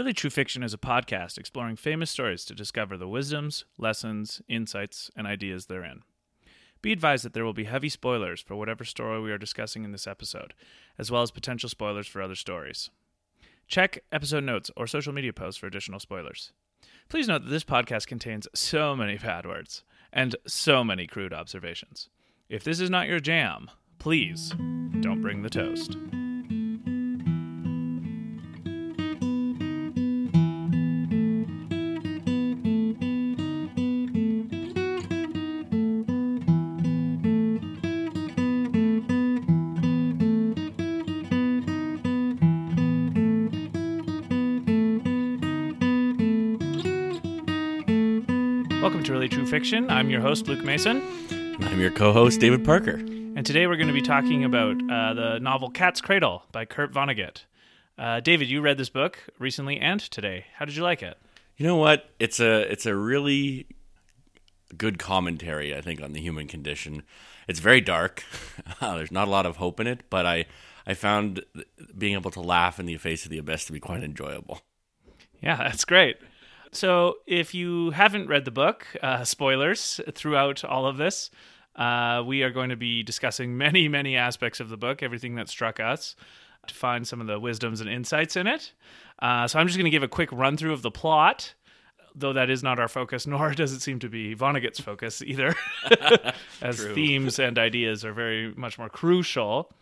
Really True Fiction is a podcast exploring famous stories to discover the wisdoms, lessons, insights, and ideas therein. Be advised that there will be heavy spoilers for whatever story we are discussing in this episode, as well as potential spoilers for other stories. Check episode notes or social media posts for additional spoilers. Please note that this podcast contains so many bad words and so many crude observations. If this is not your jam, please don't bring the toast. Fiction. I'm your host, Luke Mason, I'm your co-host David Parker. and today we're going to be talking about uh, the novel Cat's Cradle by Kurt Vonnegut. Uh, David, you read this book recently and today. How did you like it? You know what? It's a it's a really good commentary, I think, on the human condition. It's very dark. Uh, There's not a lot of hope in it, but I I found being able to laugh in the face of the abyss to be quite enjoyable. Yeah, that's great. So, if you haven't read the book, uh, spoilers throughout all of this, uh, we are going to be discussing many, many aspects of the book, everything that struck us, to find some of the wisdoms and insights in it. Uh, so, I'm just going to give a quick run through of the plot, though that is not our focus, nor does it seem to be Vonnegut's focus either, as True. themes and ideas are very much more crucial.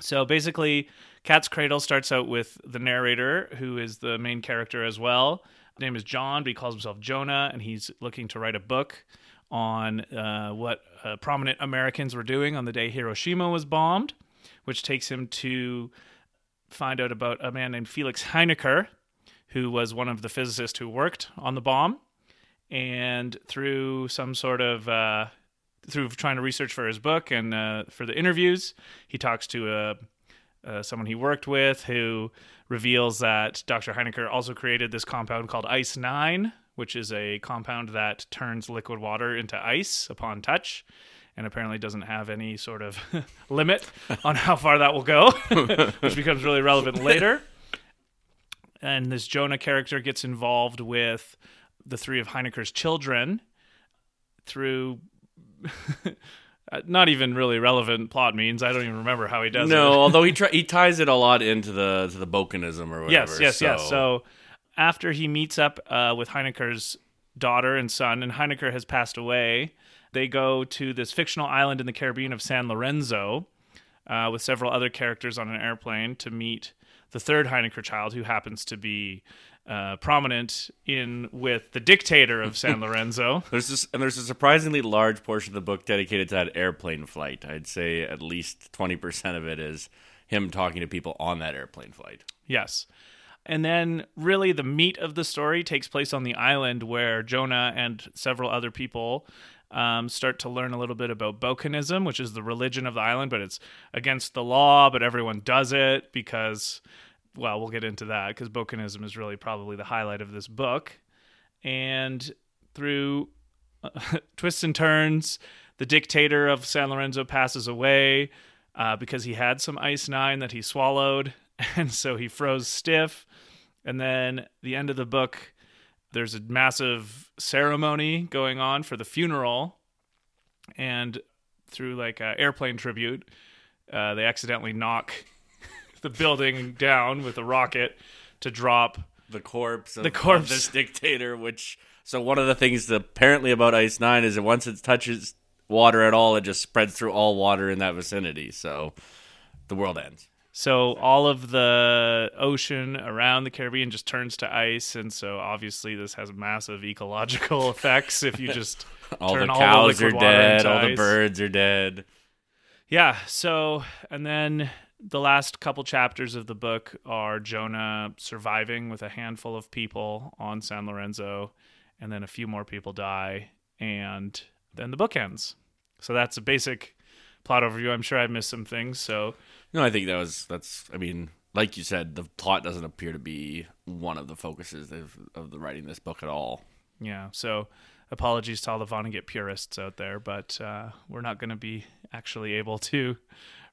So basically, Cat's Cradle starts out with the narrator, who is the main character as well. His name is John, but he calls himself Jonah, and he's looking to write a book on uh, what uh, prominent Americans were doing on the day Hiroshima was bombed, which takes him to find out about a man named Felix Heinecker, who was one of the physicists who worked on the bomb. And through some sort of uh, through trying to research for his book and uh, for the interviews, he talks to uh, uh, someone he worked with who reveals that Dr. Heinecker also created this compound called Ice 9, which is a compound that turns liquid water into ice upon touch. And apparently doesn't have any sort of limit on how far that will go, which becomes really relevant later. And this Jonah character gets involved with the three of Heinecker's children through not even really relevant plot means. I don't even remember how he does no, it. No, although he try, he ties it a lot into the to the Bokenism or whatever. yes, yes, so. yes. So after he meets up uh, with Heinecker's daughter and son, and Heinecker has passed away, they go to this fictional island in the Caribbean of San Lorenzo uh, with several other characters on an airplane to meet the third Heinecker child, who happens to be uh, prominent in with the dictator of San Lorenzo. There's this, and there's a surprisingly large portion of the book dedicated to that airplane flight. I'd say at least twenty percent of it is him talking to people on that airplane flight. Yes. And then, really, the meat of the story takes place on the island where Jonah and several other people um, start to learn a little bit about Bokenism, which is the religion of the island, but it's against the law, but everyone does it because, well, we'll get into that because Bokenism is really probably the highlight of this book. And through uh, twists and turns, the dictator of San Lorenzo passes away uh, because he had some ice nine that he swallowed, and so he froze stiff. And then the end of the book, there's a massive ceremony going on for the funeral, and through like airplane tribute, uh, they accidentally knock the building down with a rocket to drop the corpse of, The corpse. of this dictator which so one of the things that apparently about ice 9 is that once it touches water at all it just spreads through all water in that vicinity so the world ends So all of the ocean around the Caribbean just turns to ice, and so obviously this has massive ecological effects if you just all turn the all cows are dead all the birds are dead Yeah. So and then the last couple chapters of the book are Jonah surviving with a handful of people on San Lorenzo, and then a few more people die, and then the book ends. So that's a basic plot overview. I'm sure I missed some things. So no i think that was that's i mean like you said the plot doesn't appear to be one of the focuses of, of the writing this book at all Yeah. So apologies to all the Vonnegut purists out there, but uh, we're not going to be actually able to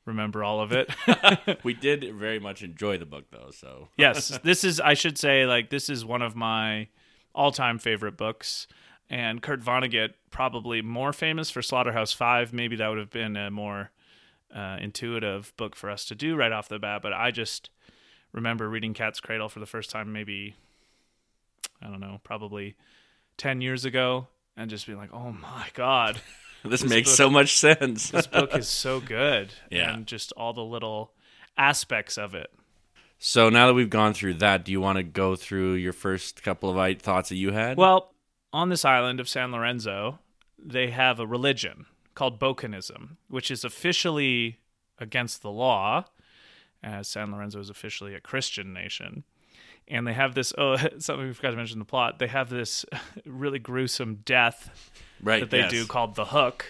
remember all of it. We did very much enjoy the book, though. So yes, this is I should say like this is one of my all-time favorite books. And Kurt Vonnegut probably more famous for Slaughterhouse Five. Maybe that would have been a more uh, intuitive book for us to do right off the bat. But I just remember reading Cat's Cradle for the first time, maybe I don't know, probably ten years ago, and just being like, "Oh my god, this, makes book- so much sense. this book is so good!" Yeah. and just all the little aspects of it. so now that we've gone through that, do you want to go through your first couple of thoughts that you had? Well, on this island of San Lorenzo, they have a religion called Bocanism, which is officially against the law, as San Lorenzo is officially a Christian nation. And they have this, oh, something we forgot to mention in the plot. They have this really gruesome death right, that they yes. do called the hook,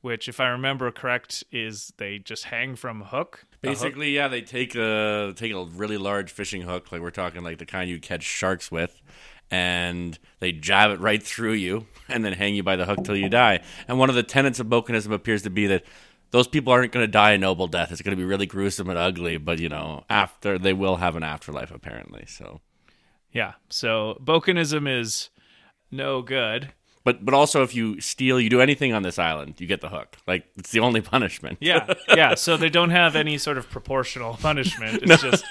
which, if I remember correct, is they just hang from a hook. A hook- Basically, yeah, they take a take a really large fishing hook, like we're talking like the kind you catch sharks with, and they jab it right through you, and then hang you by the hook till you die. And one of the tenets of Bocanism appears to be that those people aren't going to die a noble death. It's going to be really gruesome and ugly, but you know, after they will have an afterlife apparently. So, Yeah. So Bocanism is no good. But but also if you steal, you do anything on this island, you get the hook. Like it's the only punishment. Yeah, yeah. So they don't have any sort of proportional punishment. It's just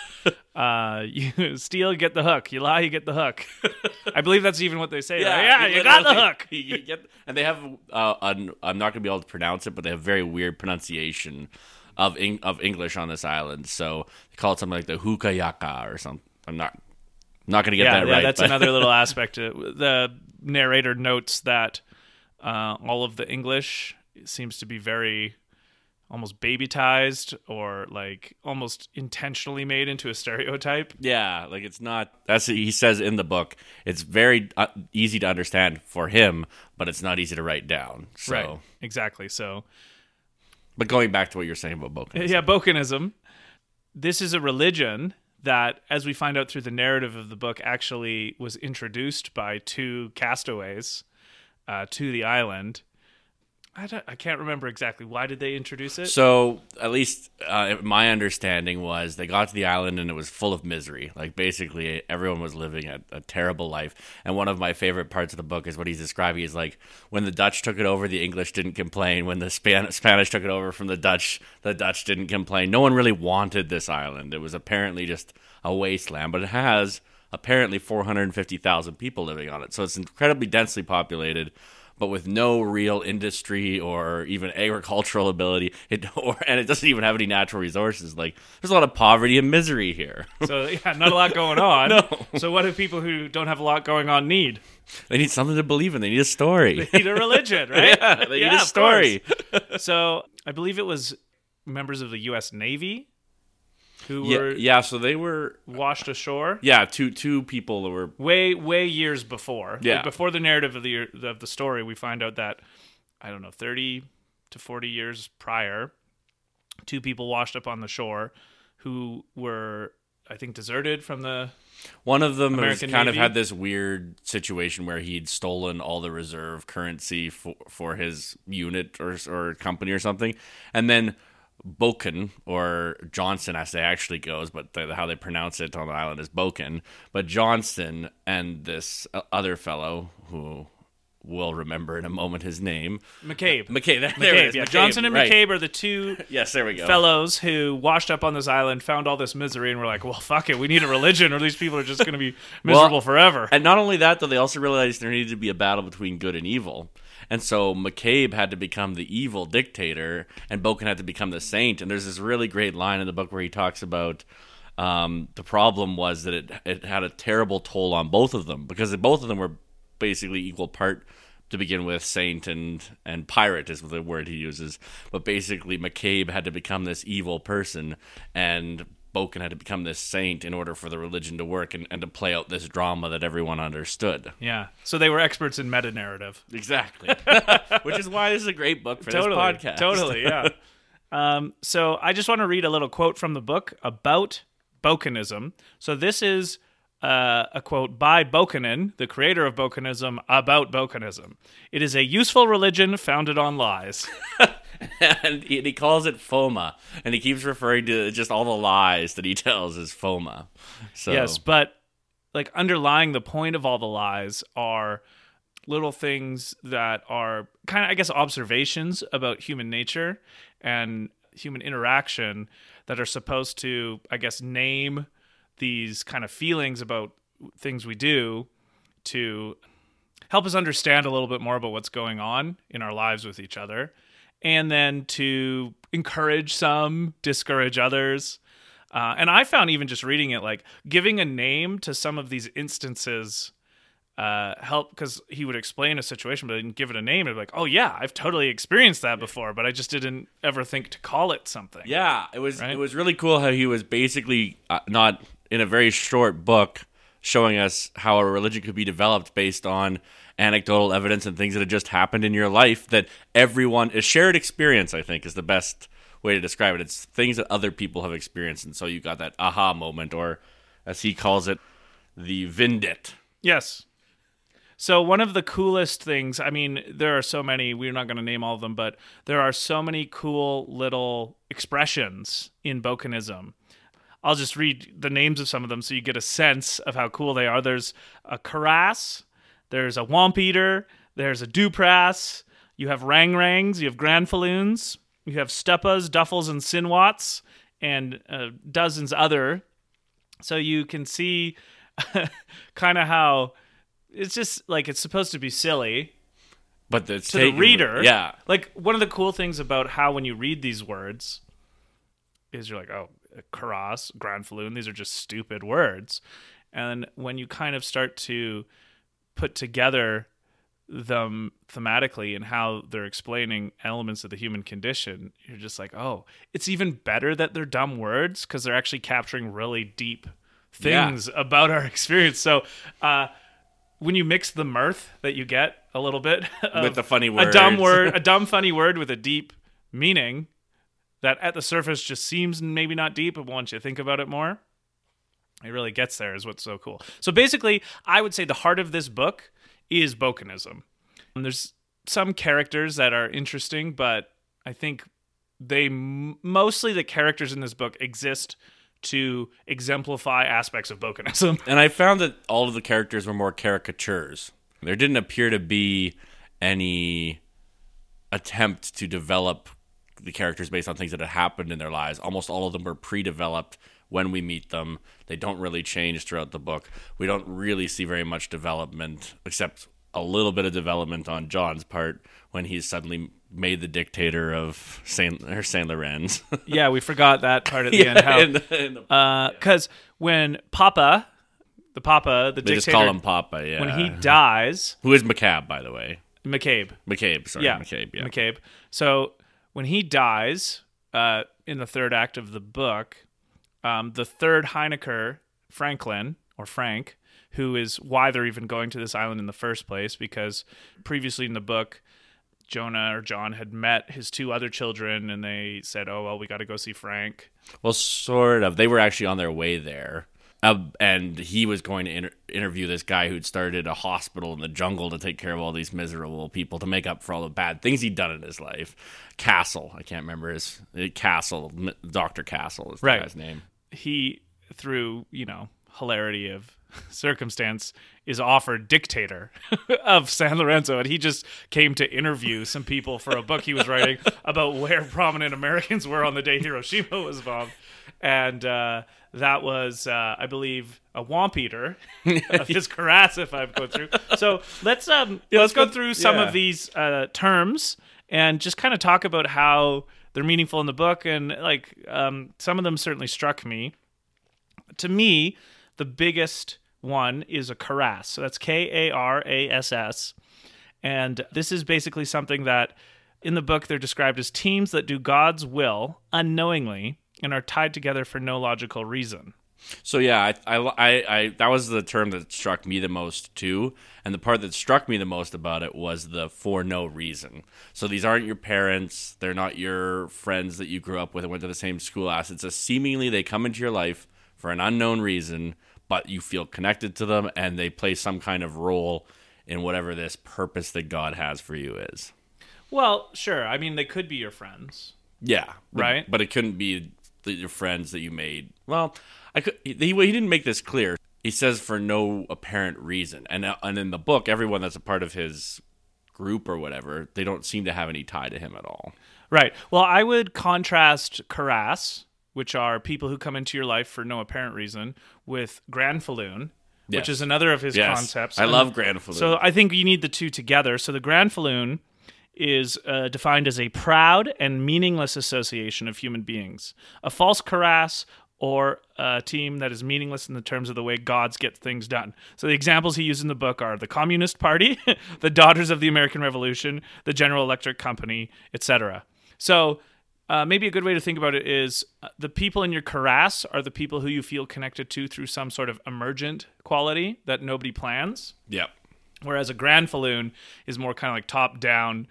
uh, you steal, you get the hook. You lie, you get the hook. I believe that's even what they say. Yeah, yeah, you got the hook. you get, and they have. Uh, an, I'm not going to be able to pronounce it, but they have very weird pronunciation of Eng- of English on this island. So they call it something like the hookah yaka or something. I'm not not going to get Yeah, that yeah. right. That's but- another little aspect. To. The narrator notes that uh, all of the English seems to be very almost babytized or like almost intentionally made into a stereotype. Yeah, like it's not. That's he says in the book. It's very uh, easy to understand for him, but it's not easy to write down. So, Right. Exactly. So but going back to what you're saying about Boca, yeah, Bocanism. This is a religion that, as we find out through the narrative of the book, actually was introduced by two castaways uh, to the island. I, don't, I can't remember exactly why did they introduce it. So, at least uh, my understanding was they got to the island and it was full of misery. Like, basically, everyone was living a, a terrible life. And one of my favorite parts of the book is what he's describing is like when the Dutch took it over, the English didn't complain. When the Span- Spanish took it over from the Dutch, the Dutch didn't complain. No one really wanted this island. It was apparently just a wasteland, but it has apparently 450,000 people living on it. So, it's incredibly densely populated but with no real industry or even agricultural ability. It or and it doesn't even have any natural resources. Like there's a lot of poverty and misery here. So yeah, not a lot going on. No. So what do people who don't have a lot going on need? they need something to believe in. They need a story. They need a religion, right? yeah, they Yeah, need a story. So I believe it was members of the U.S. Navy who Yeah, were yeah. So they were washed ashore. yeah two two people that were way way years before Yeah. Like, before the narrative of the of the story we find out that i don't know 30 to 40 years prior two people washed up on the shore who were i think deserted from the One of them American kind of had this weird situation where he'd stolen all the reserve currency for, for his unit or or company or something, and then Boken or Johnson, as they actually goes, but the, how they pronounce it on the island is Boken. But Johnson and this uh, other fellow who we'll remember in a moment his name, mccabe McCabe. There, there McCabe, is, yeah. McCabe, johnson and right. mccabe are the two Yes, there we go. fellows who washed up on this island found all this misery and were like well fuck it we need a religion or these people are just going to be miserable forever And not only that, though, they also realized there needed to be a battle between good and evil. And so McCabe had to become the evil dictator, and Boken had to become the saint. And there's this really great line in the book where he talks about um, the problem was that it it had a terrible toll on both of them because both of them were basically equal part to begin with saint and and pirate is the word he uses but basically mccabe had to become this evil person and boken had to become this saint in order for the religion to work and, and to play out this drama that everyone understood yeah so they were experts in meta narrative exactly which is why this is a great book for totally, this podcast Totally, yeah. um, so I just want to read a little quote from the book about Bokenism. So this is uh, a quote by Bokonon, the creator of Bokenism, about Bokenism. It is a useful religion founded on lies. and he, and he calls it FOMA, and he keeps referring to just all the lies that he tells as FOMA. So Yes, but like underlying the point of all the lies are little things that are kind of, I guess, observations about human nature and human interaction that are supposed to, I guess, name these kind of feelings about things we do to help us understand a little bit more about what's going on in our lives with each other and then to encourage some, discourage others. Uh, and I found even just reading it, like giving a name to some of these instances uh, help because he would explain a situation, but I didn't give it a name. And be like, oh yeah, I've totally experienced that before, but I just didn't ever think to call it something. Yeah, it was Right? it was really cool how he was basically uh, not in a very short book showing us how a religion could be developed based on anecdotal evidence and things that have just happened in your life that everyone a shared experience I think is the best way to describe it. It's things that other people have experienced and so you got that aha moment or as he calls it the vindit. Yes. So one of the coolest things, I mean, there are so many, we're not going to name all of them, but there are so many cool little expressions in Bokanism. I'll just read the names of some of them so you get a sense of how cool they are. There's a Karass, there's a Wampeter, there's a Duprass, you have Wrang-wrangs, you have Granfalloons, you have Stuppas, Duffels, and Sinwats, and uh, dozens other. So you can see kind of how it's just like it's supposed to be silly But it's to the reader. Yeah. Like one of the cool things about how when you read these words is you're like, oh, Karass, Granfalloon, these are just stupid words. And when you kind of start to put together them thematically and how they're explaining elements of the human condition, you're just like, oh, it's even better that they're dumb words because they're actually capturing really deep things about our experience. So, uh, when you mix the mirth that you get a little bit With the funny word, a dumb word, a dumb funny word with a deep meaning that at the surface just seems maybe not deep, but once you think about it more, it really gets there. Is what's so cool. So basically, I would say the heart of this book is Bokanism. And there's some characters that are interesting, but I think they mostly the characters in this book exist to exemplify aspects of Bokanism. And I found that all of the characters were more caricatures. There didn't appear to be any attempt to develop the characters based on things that had happened in their lives. Almost all of them were pre developed when we meet them. They don't really change throughout the book. We don't really see very much development, except a little bit of development on John's part when he's suddenly made the dictator of Saint or Saint Laurent. yeah, we forgot that part at the end. How in the- in the- because when Papa, the Papa, the they dictator, just call him Papa. Yeah, when he dies, who is McCabe, by the way. McCabe, McCabe, sorry, yeah, McCabe, yeah. McCabe. So when he dies uh, in the third act of the book, um, the third Heinecker, Franklin or Frank, who is why they're even going to this island in the first place, because previously in the book. Jonah or John had met his two other children, and they said, "Oh well, we got to go see Frank." Well, sort of. They were actually on their way there. Uh, and he was going to inter- interview this guy who'd started a hospital in the jungle to take care of all these miserable people to make up for all the bad things he'd done in his life. Castle, I can't remember his uh, Castle, M- Doctor Castle is the Right. guy's name. He through you know hilarity of circumstance is offered dictator of san lorenzo. And he just came to interview some people for a book he was writing about where prominent americans were on the day hiroshima was bombed. And uh, that was uh, i believe a wampeter of his Karass, if i've gone through. So let's um let's let's go go- through some yeah. of these uh, terms and just kind of talk about how they're meaningful in the book and like um, some of them certainly struck me to me, the biggest one is a Karass. So that's K A R A S S. And this is basically something that in the book they're described as teams that do God's will unknowingly and are tied together for no logical reason. So yeah, I, I, I, I that was the term that struck me the most too, and the part that struck me the most about it was the for no reason. So these aren't your parents; they're not your friends that you grew up with and went to the same school as. It's a seemingly they come into your life for an unknown reason, but you feel connected to them, and they play some kind of role in whatever this purpose that God has for you is. Well, sure. I mean, they could be your friends. Yeah, but, Right. But it couldn't be the, your friends that you made. Well, I could. He, he didn't make this clear. He says for no apparent reason, and uh, and in the book, everyone that's a part of his group or whatever, they don't seem to have any tie to him at all. Right. Well, I would contrast Karass, which are people who come into your life for no apparent reason, with Granfalloon, which Yes. is another of his Yes. concepts. I And- love Granfalloon. So I think you need the two together. So the Granfalloon is uh, defined as a proud and meaningless association of human beings, a false Karass or a team that is meaningless in the terms of the way gods get things done. So the examples he used in the book are the Communist Party, the Daughters of the American Revolution, the General Electric Company, etc. So uh, maybe a good way to think about it is uh, the people in your karass are the people who you feel connected to through some sort of emergent quality that nobody plans yep. whereas a granfalloon is more kind of like top down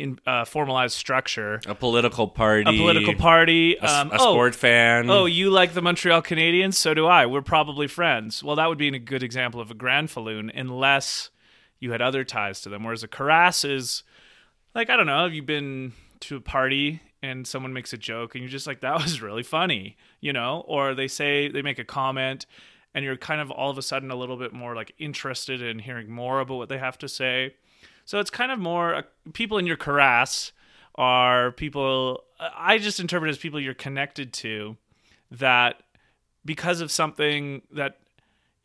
in uh, formalized structure. A political party. a political party um, a oh, sport fan. oh you like the montreal canadiens? So do i. We're probably friends. Well that would be a good example of a granfalloon unless you had other ties to them. Whereas a karass is like i don't know have you been to a party and someone makes a joke and you're just like that was really funny you know? Or they say they make a comment and you're kind of all of a sudden a little bit more like interested in hearing more about what they have to say so it's kind of more uh, people in your karass are people I just interpret as people you're connected to that because of something that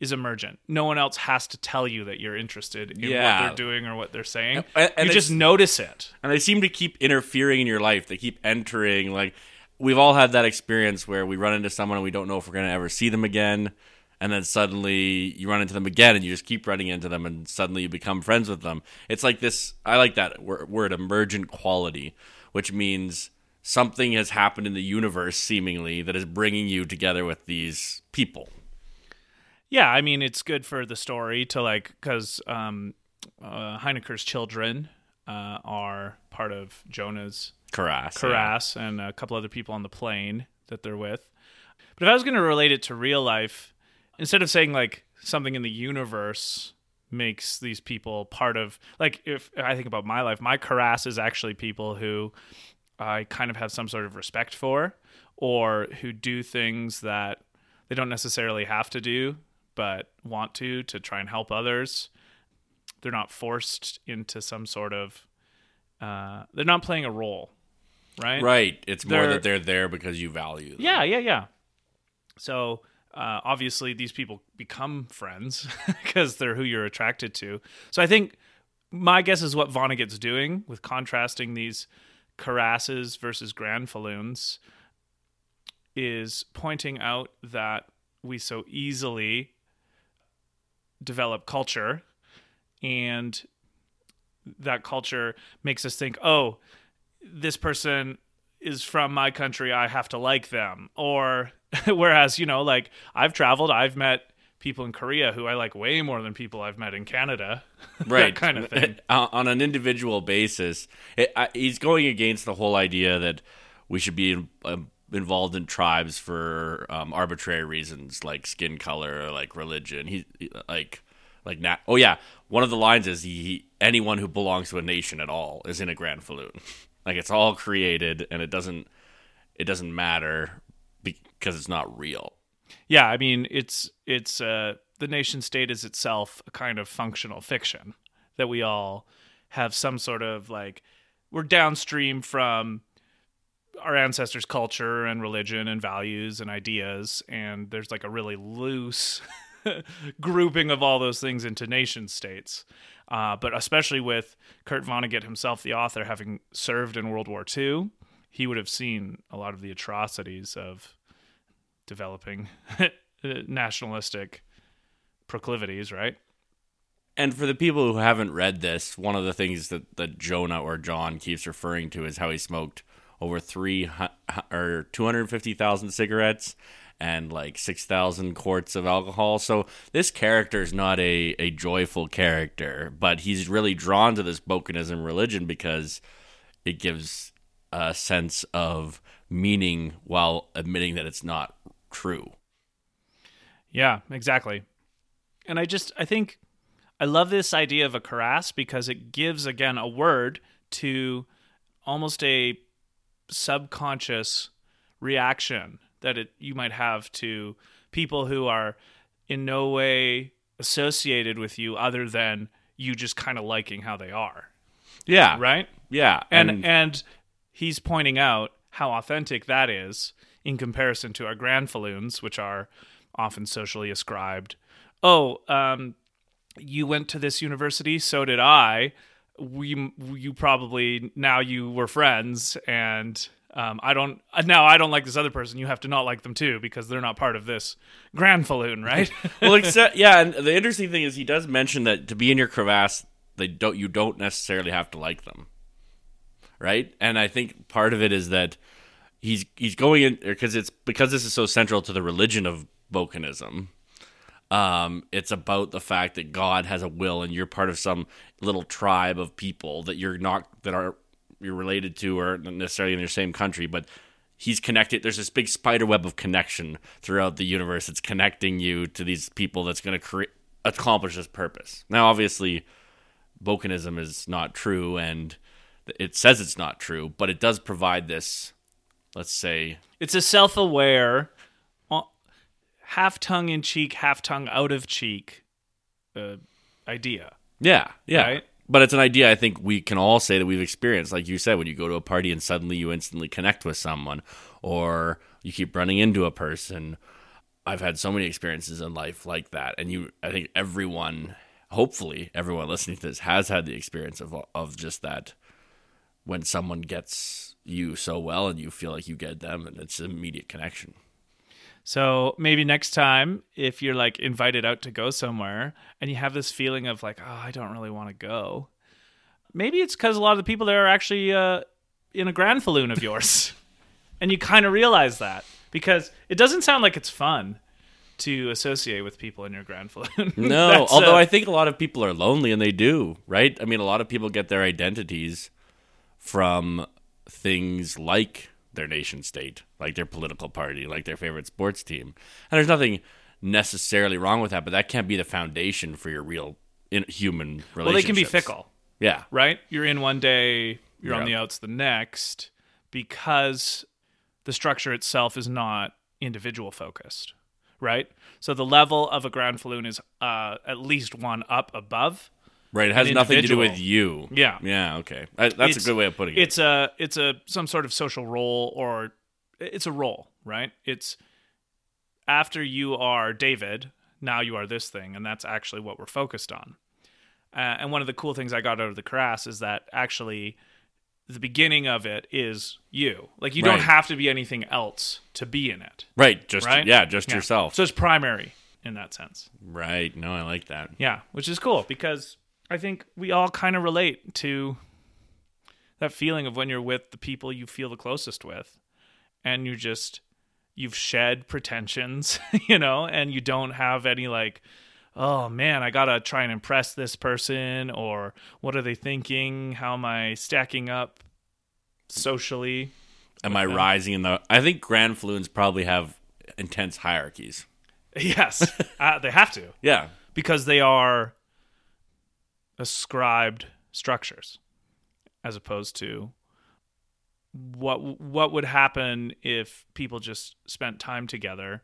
is emergent. No one else has to tell you that you're interested in Yeah. what they're doing or what they're saying. And- and you just notice it. and they seem to keep interfering in your life. They keep entering. Like we've all had that experience where we run into someone and we don't know if we're going to ever see them again, and then suddenly you run into them again, and you just keep running into them, and suddenly you become friends with them. It's like this. I like that word, emergent quality, which means something has happened in the universe, seemingly, that is bringing you together with these people. Yeah, I mean it's good for the story to like because um, uh, Heineker's children uh, are part of Jonah's Karass. Karass and a couple other people on the plane that they're with. But if I was going to relate it to real life, instead of saying like something in the universe makes these people part of like if I think about my life, my Karass is actually people who I kind of have some sort of respect for or who do things that they don't necessarily have to do but want to to try and help others. They're not forced into some sort of uh, they're not playing a role, right? Right. It's more They're- that they're there because you value them. Yeah, yeah, yeah. So uh, obviously, these people become friends because they're who you're attracted to. So I think my guess is what Vonnegut's doing with contrasting these Karasses versus Granfalloons is pointing out that we so easily develop culture and that culture makes us think, oh, this person is from my country, I have to like them. Or whereas, you know, like I've traveled, I've met people in Korea who I like way more than people I've met in Canada. right that kind of thing. Uh, on an individual basis it, I, he's going against the whole idea that we should be in, um, involved in tribes for um, arbitrary reasons like skin color or like religion he he- like like na- oh yeah one of the lines is he, he anyone who belongs to a nation at all is in a granfalloon like it's all created and it doesn't it doesn't matter because it's not real Yeah, I mean, it's it's uh, the nation state is itself a kind of functional fiction that we all have some sort of like we're downstream from our ancestors' culture and religion and values and ideas, and there's like a really loose grouping of all those things into nation states. Uh, but especially with Kurt Vonnegut himself, the author, having served in World War II, he would have seen a lot of the atrocities of developing uh, nationalistic proclivities, right? And for the people who haven't read this, one of the things that, that Jonah or John keeps referring to is how he smoked over three or two hundred fifty thousand cigarettes and like six thousand quarts of alcohol. So this character is not a, a joyful character, but he's really drawn to this Bokenism religion because it gives a sense of meaning while admitting that it's not true. Yeah, exactly. And I just I think I love this idea of a karass because it gives again a word to almost a subconscious reaction that it you might have to people who are in no way associated with you other than you just kind of liking how they are, Yeah. right? Yeah. And and, he's pointing out how authentic that is in comparison to our grand granfalloons, which are often socially ascribed. Oh, um, you went to this university, so did I. We, you probably now you were friends, and um, I don't now I don't like this other person. You have to not like them too because they're not part of this granfalloon, right? well, except yeah, and the interesting thing is he does mention that to be in your karass, they don't you don't necessarily have to like them, right? And I think part of it is that he's he's going in because it's because this is so central to the religion of Bokanism. Um, it's about the fact that God has a will, and you're part of some little tribe of people that you're not that are you're related to, or not necessarily in your same country, but he's connected. There's this big spider web of connection throughout the universe. It's connecting you to these people that's going to create accomplish this purpose. Now, obviously, Bokanism is not true, and it says it's not true, but it does provide this. Let's say it's a self-aware, uh, half tongue in cheek, half tongue out of cheek uh, idea. Yeah, yeah. Right? But it's an idea I think we can all say that we've experienced. Like you said, when you go to a party and suddenly you instantly connect with someone, or you keep running into a person. I've had so many experiences in life like that, and you, I think everyone, hopefully everyone listening to this, has had the experience of of just that when someone gets you so well and you feel like you get them, and it's an immediate connection. So maybe next time, if you're like invited out to go somewhere and you have this feeling of like, oh, I don't really want to go, maybe it's because a lot of the people there are actually uh, in a granfalloon of yours. and you kind of realize that because it doesn't sound like it's fun to associate with people in your granfalloon. No, although uh, I think a lot of people are lonely and they do, right? I mean, a lot of people get their identities from things like their nation state, like their political party, like their favorite sports team. And there's nothing necessarily wrong with that, but that can't be the foundation for your real in, human relationships. well, they can be fickle. Yeah. right? You're in one day, you're on the outs the next because the structure itself is not individual focused, right? So the level of a granfalloon is uh, at least one up above. Right. It has nothing to do with you. Yeah. Yeah. Okay. I, that's It's- a good way of putting it. It's a it's a some sort of social role or it's a role, right? It's after you are David, now you are this thing, and that's actually what we're focused on. Uh, and one of the cool things I got out of the karass is that actually the beginning of it is you. Like you don't have to be anything else to be in it, right. Just, right? yeah, just Yeah. yourself. So it's primary in that sense. right. No, I like that. Yeah, which is cool because I think we all kind of relate to that feeling of when you're with the people you feel the closest with and you just you've shed pretensions, you know, and you don't have any like oh man, I got to try and impress this person or what are they thinking? How am I stacking up socially? Am I rising in the. I think Granfalloons probably have intense hierarchies. Yes, uh, they have to. Yeah. because they are ascribed structures as opposed to what what would happen if people just spent time together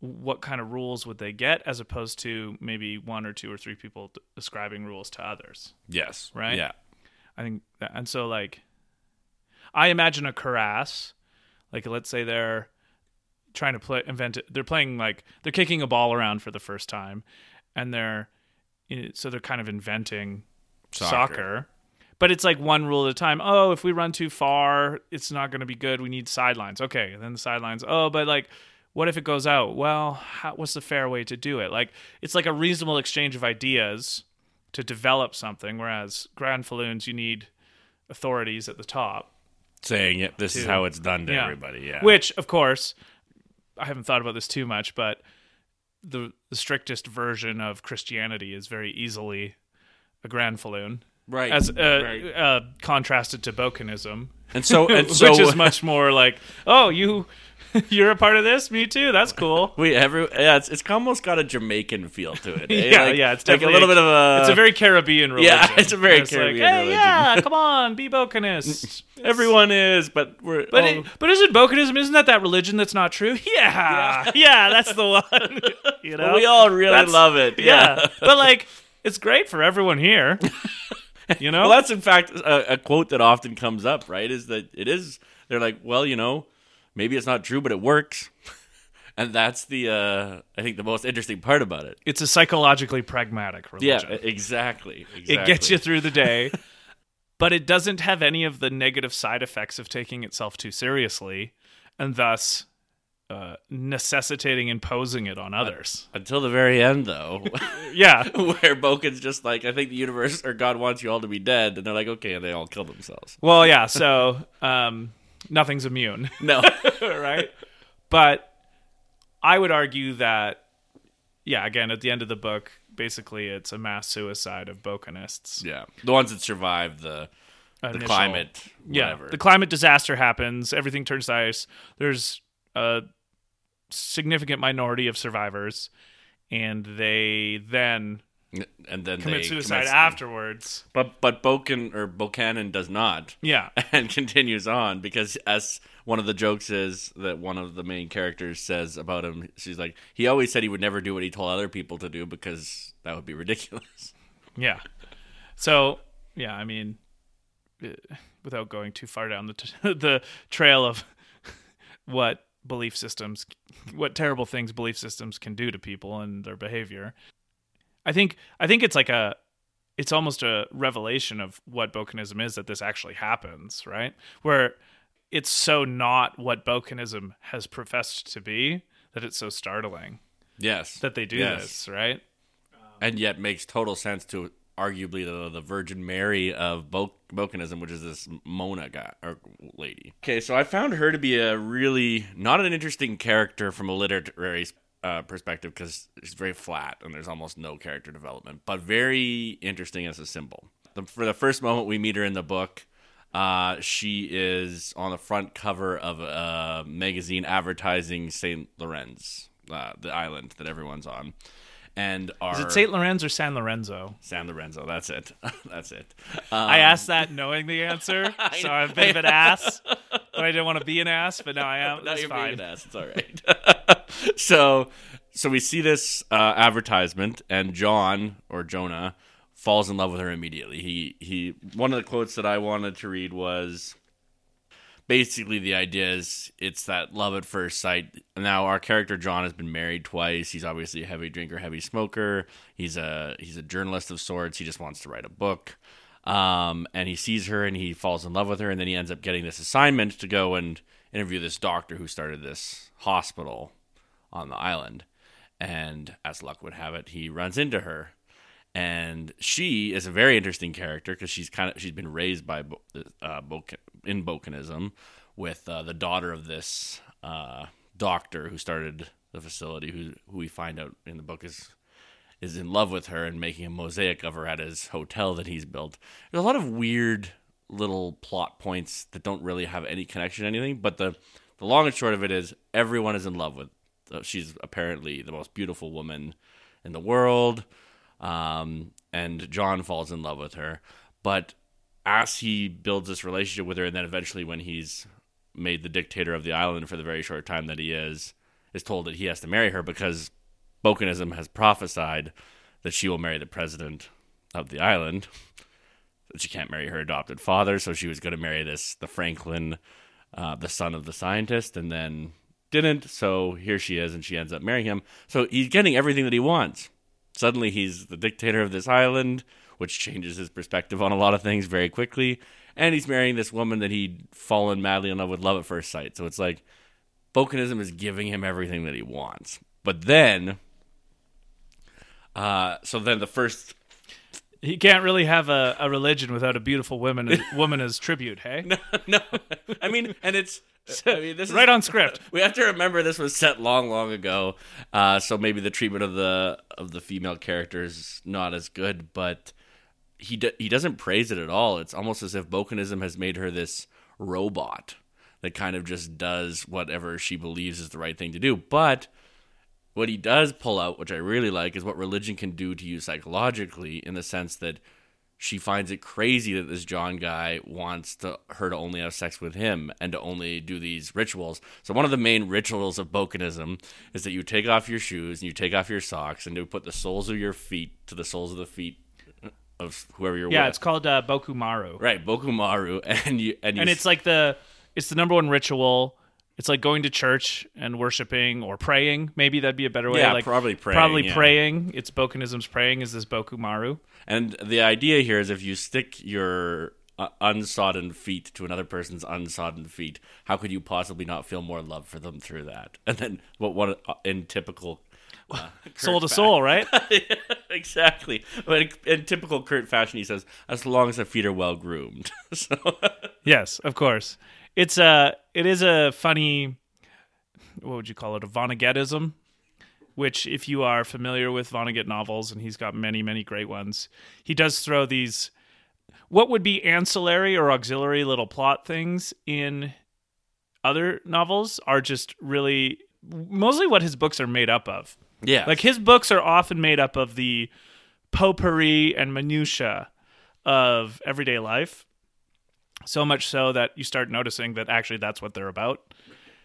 what kind of rules would they get as opposed to maybe one or two or three people ascribing rules to others Yes. Right? Yeah. I think that, and so like I imagine a karass like let's say they're trying to play invent it they're playing like they're kicking a ball around for the first time and they're so they're kind of inventing Soccer. soccer. But it's like one rule at a time. Oh, if we run too far, it's not going to be good. We need sidelines. Okay, and then the sidelines. Oh, but like what if it goes out? Well, how, what's the fair way to do it? Like it's like a reasonable exchange of ideas to develop something whereas granfalloons you need authorities at the top Saying it, this is how it's done to yeah. everybody. Yeah. Which, of course, I haven't thought about this too much, but the the strictest version of Christianity is very easily a granfalloon. Right, As uh, right. uh, contrasted to Bokenism, And so and so which is much more like, oh, you you're a part of this, me too. That's cool. we every yeah, it's it's almost got a Jamaican feel to it. eh? yeah, Like- yeah, it's like a little bit of a it's a very Caribbean religion. Yeah, it's a very It's Caribbean like, hey, religion. yeah, come on, be Bokenist. everyone is, but we're But oh, it, but isn't Bokenism? Isn't that that religion that's not true? Yeah, yeah, that's the one. you know, but we all really That's- love it. yeah. Yeah. but like, it's great for everyone here. You know, Well, that's in fact a, a quote that often comes up, right? Is that it is? They're like, well, you know, maybe it's not true, but it works, and that's the uh, I think the most interesting part about it. it's a psychologically pragmatic Yeah, religion. exactly. exactly. it gets you through the day, but it doesn't have any of the negative side effects of taking itself too seriously, and thus uh, necessitating imposing it on others. until the very end, though, Yeah, where Boken's just like, I think the universe or God wants you all to be dead, and they're like, okay, and they all kill themselves. Well, yeah. So um, nothing's immune, No, right? But I would argue that, yeah. Again, at the end of the book, basically, it's a mass suicide of Bokenists. yeah, the ones that survive the the Initial- climate, Yeah, the climate disaster happens. Everything turns to ice. There's a significant minority of survivors, and they then and then commit suicide afterwards. But but Boken or Bokonon does not. Yeah, and continues on because as one of the jokes is that one of the main characters says about him she's like he always said he would never do what he told other people to do because that would be ridiculous yeah. So yeah, I mean, uh, without going too far down the t- the trail of what belief systems, what terrible things belief systems can do to people and their behavior. I think I think it's like a it's almost a revelation of what Bokenism is that this actually happens, right? Where it's so not what Bokenism has professed to be that it's so startling yes that they do Yes. this, right? and yet makes total sense to arguably the, the Virgin Mary of Bo- Bokenism, which is this Mona guy or lady. Okay, so I found her to be a really not an interesting character from a literary uh, perspective because it's very flat and there's almost no character development, but very interesting as a symbol. The, for the first moment we meet her in the book, uh, she is on the front cover of a magazine advertising Saint Lorenz, uh, the island that everyone's on. And our Is it St. Lorenzo or San Lorenzo? San Lorenzo. That's it. that's it. I asked that knowing the answer, so I'm a bit of an ass. But I didn't want to be an ass, but now I am. Now That's you're fine. being an ass. It's all right. so, so we see this uh, advertisement, and John or Jonah falls in love with her immediately. He he. One of the quotes that I wanted to read was basically the idea is it's that love at first sight. Now our character John has been married twice. He's obviously a heavy drinker, heavy smoker. He's a he's a journalist of sorts. He just wants to write a book. Um, and he sees her and he falls in love with her, and then he ends up getting this assignment to go and interview this doctor who started this hospital on the island. And as luck would have it, he runs into her, and she is a very interesting character because she's kind of she's been raised by uh, in Bokenism with uh, the daughter of this uh, doctor who started the facility, who who we find out in the book is is in love with her and making a mosaic of her at his hotel that he's built. There's a lot of weird little plot points that don't really have any connection to anything, but the the long and short of it is everyone is in love with. Uh, she's apparently the most beautiful woman in the world, um, and John falls in love with her. But as he builds this relationship with her, and then eventually when he's made the dictator of the island for the very short time that he is, is told that he has to marry her because Bokenism has prophesied that she will marry the president of the island. She can't marry her adopted father, so she was going to marry this the Franklin, uh, the son of the scientist, and then didn't. So here she is, and she ends up marrying him. So he's getting everything that he wants. Suddenly, he's the dictator of this island, which changes his perspective on a lot of things very quickly. And he's marrying this woman that he'd fallen madly in love with, love at first sight. So it's like Bokenism is giving him everything that he wants. But then, uh, so then the first He can't really have a, a religion without a beautiful woman woman as tribute. Hey, no, I mean, and it's I mean, this is, right on script. We have to remember this was set long, long ago, uh, so maybe the treatment of the of the female character is not as good. But he do, he doesn't praise it at all. It's almost as if Bokenism has made her this robot that kind of just does whatever she believes is the right thing to do. But what he does pull out, which I really like, is what religion can do to you psychologically in the sense that she finds it crazy that this John guy wants to, her to only have sex with him and to only do these rituals. So one of the main rituals of Bokanism is that you take off your shoes and you take off your socks and you put the soles of your feet to the soles of the feet of whoever you're Yeah, with. Yeah, it's called uh, Boko-maru. right, Boko-maru, and you and you and it's like the it's the number one ritual. It's like going to church and worshiping or praying. Maybe that'd be a better way. Yeah, like probably praying, Probably yeah. praying. It's Bokononism's praying. Is this Boko-maru? And the idea here is if you stick your uh, unsodden feet to another person's unsodden feet, how could you possibly not feel more love for them through that? And then what what uh, in typical uh, Soul to soul, right? exactly. But in, in typical Kurt fashion, he says, "As long as the feet are well groomed." so yes, of course. It's a it is a funny what would you call it? A Vonneguttism, which if you are familiar with Vonnegut novels, and he's got many many great ones, he does throw these what would be ancillary or auxiliary little plot things in other novels are just really mostly what his books are made up of. yeah, Like his books are often made up of the potpourri and minutia of everyday life. So much so that you start noticing that actually that's what they're about,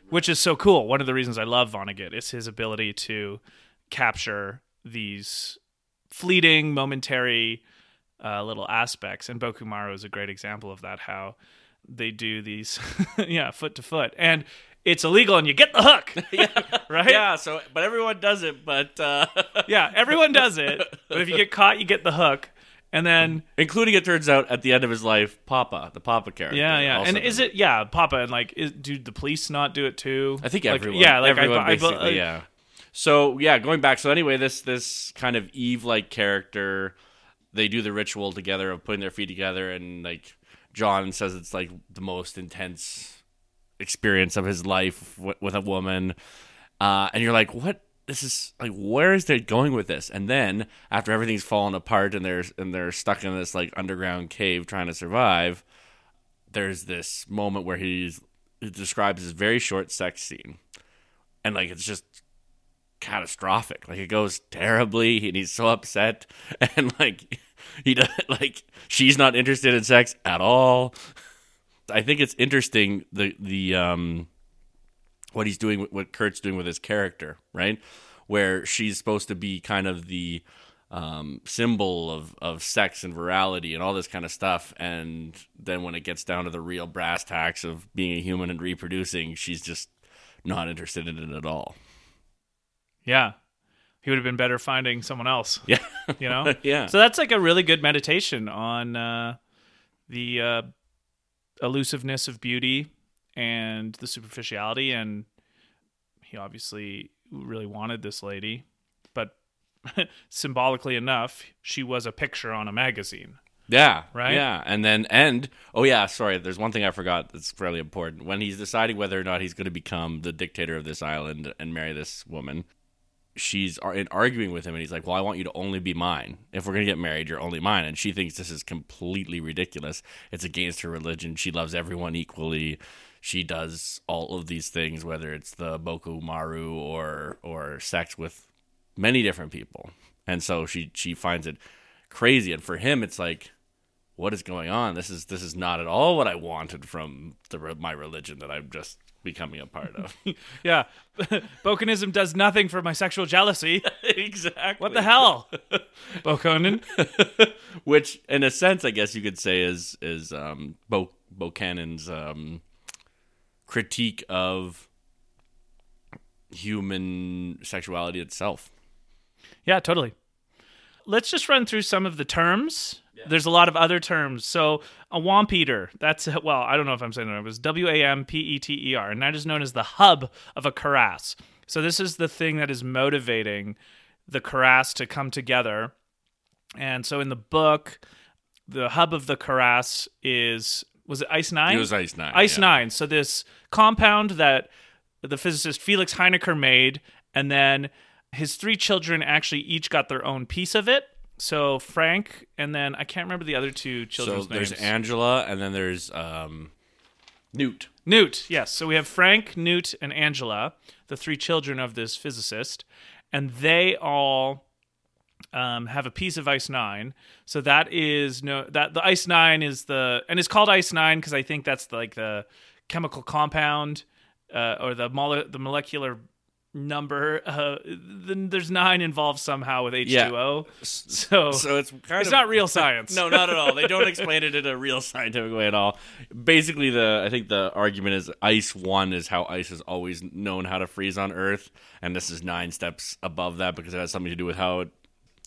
which is so cool. One of the reasons I love Vonnegut is his ability to capture these fleeting, momentary uh, little aspects. And Boko-maru is a great example of that. How they do these, yeah, foot to foot, and it's illegal, and you get the hook, right? yeah. So, but everyone does it. But uh, Yeah, everyone does it. But if you get caught, you get the hook. And then including it turns out at the end of his life, Papa, the Papa character. yeah, yeah. And is it yeah, Papa and like is, do the police not do it too? I think Like, everyone. yeah, like I- everyone I, I, basically. yeah. So yeah, going back. So anyway, this this kind of Eve like character, they do the ritual together of putting their feet together, and like John says, it's like the most intense experience of his life w- with a woman. Uh, and you're like, what? This is like, where is they going with this? And then after everything's fallen apart and they're and they're stuck in this like underground cave trying to survive, there's this moment where he's he describes this very short sex scene, and like it's just catastrophic. Like it goes terribly, and he's so upset, and like he does like she's not interested in sex at all. I think it's interesting the the um what he's doing what Kurt's doing with his character, right? Where she's supposed to be kind of the um, symbol of, of sex and virality and all this kind of stuff. And then when it gets down to the real brass tacks of being a human and reproducing, she's just not interested in it at all. Yeah. He would have been better finding someone else, Yeah. you know? yeah. So that's like a really good meditation on uh, the uh, elusiveness of beauty and the superficiality. And he obviously really wanted this lady, but symbolically enough, she was a picture on a magazine. Yeah. Right? Yeah. And then, and, oh, yeah, sorry. There's one thing I forgot that's fairly important. When he's deciding whether or not he's going to become the dictator of this island and marry this woman, she's ar- in arguing with him, and he's like, Well, I want you to only be mine. If we're going to get married, you're only mine. And she thinks this is completely ridiculous. It's against her religion. She loves everyone equally. She does all of these things, whether it's the Boko-maru or or sex with many different people. And so she she finds it crazy. And for him, it's like, what is going on? This is this is not at all what I wanted from the my religion that I'm just becoming a part of. Yeah. Bokononism does nothing for my sexual jealousy. exactly. What the hell? Bokonon? Which, in a sense, I guess you could say is is um, Bo Bokonon's um, critique of human sexuality itself. Yeah, totally. Let's just run through some of the terms. There's a lot of other terms. So a wampeter, that's well, I don't know if I'm saying it. It was W A M P E T E R, and that is known as the hub of a karass. So this is the thing that is motivating the karass to come together. And so in the book, the hub of the karass is was it Ice Nine? It was Ice Nine. Ice yeah. Nine. So this compound that the physicist Felix Hoenikker made, and then his three children actually each got their own piece of it. so Frank, and then I can't remember the other two So children's there's names. Angela, and then there's um, Newt. Newt, yes. So we have Frank, Newt, and Angela, the three children of this physicist, and they all um, have a piece of Ice Nine. So that is no that the Ice Nine is the and it's called Ice Nine because I think that's the, like the chemical compound uh, or the mole- the molecular number. Uh, then there's nine involved somehow with H two O. So, So it's kind it's of not real science. No, not at all. They don't explain it in a real scientific way at all. Basically, the I think the argument is ice one is how ice has always known how to freeze on Earth, and this is nine steps above that because it has something to do with how it,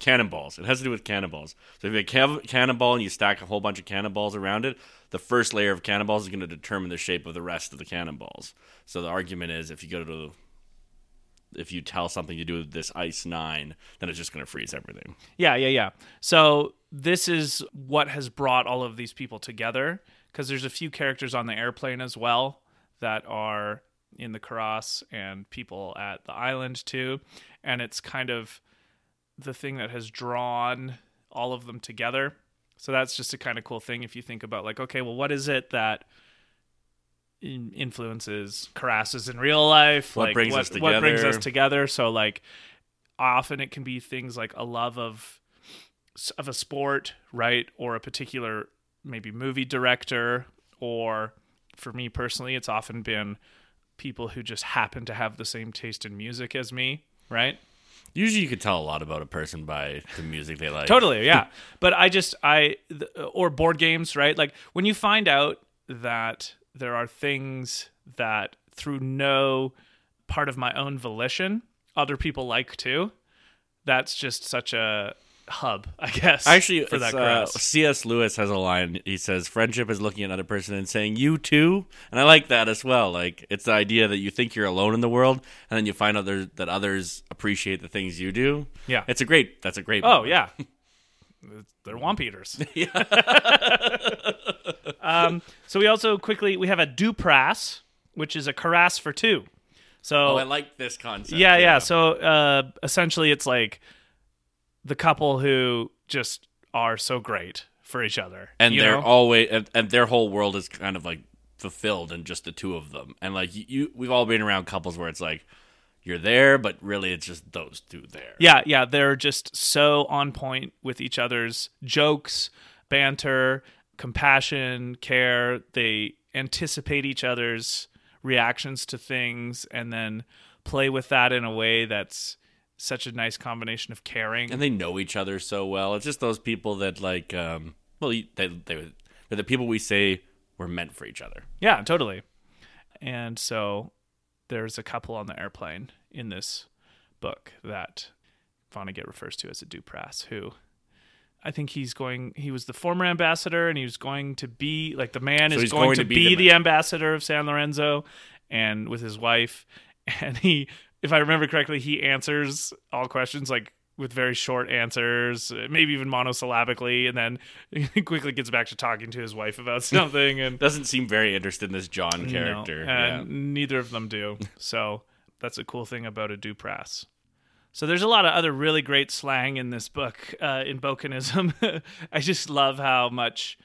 cannonballs. It has to do with cannonballs. So if you have a cannonball and you stack a whole bunch of cannonballs around it, the first layer of cannonballs is going to determine the shape of the rest of the cannonballs. So the argument is if you go to if you tell something to do with this ice nine, then it's just going to freeze everything. Yeah, yeah, yeah. So this is what has brought all of these people together because there's a few characters on the airplane as well that are in the Karass and people at the island too, and it's kind of the thing that has drawn all of them together. So that's just a kind of cool thing if you think about like, okay, well, what is it that influences Karasses in real life? What like, brings what, us What brings together? us together? So like, often it can be things like a love of of a sport, right, or a particular maybe movie director, or for me personally, it's often been people who just happen to have the same taste in music as me, right? Usually, you can tell a lot about a person by the music they like. Totally, yeah. but I just I or board games, right? Like when you find out that there are things that through no part of my own volition other people like too. That's just such a hub, I guess. Actually, for that uh. C.S. Lewis has a line. He says, "Friendship is looking at another person and saying you too," and I like that as well. Like it's the idea that you think you're alone in the world, and then you find out there, that others appreciate the things you do. Yeah. it's a great. That's a great. Oh yeah, they're wampeters. um, so we also quickly we have a Duprass, which is a Karass for two. So Oh, I like this concept. yeah, yeah. So uh, essentially, it's like the couple who just are so great for each other, and they're know? always and, and their whole world is kind of like fulfilled in just the two of them. And like you we've all been around couples where it's like you're there, but really it's just those two there. Yeah, yeah, they're just so on point with each other's jokes, banter, compassion, care. They anticipate each other's reactions to things and then play with that in a way that's such a nice combination of caring. and they know each other so well. It's just those people that like, um, well, they they they're the people we say were meant for each other. Yeah, totally. And so there's a couple on the airplane in this book that Vonnegut refers to as a Duprass, who I think he's going. He was the former ambassador, and he was going to be like the man So is going, going to, be be, the the, ambassador of San Lorenzo, and with his wife, and he, if I remember correctly, he answers all questions like with very short answers, maybe even monosyllabically, and then quickly gets back to talking to his wife about something, and Doesn't seem very interested in this John character. no, yeah. and neither of them do. So that's a cool thing about a Duprass. So there's a lot of other really great slang in this book uh, in Bokononism. I just love how much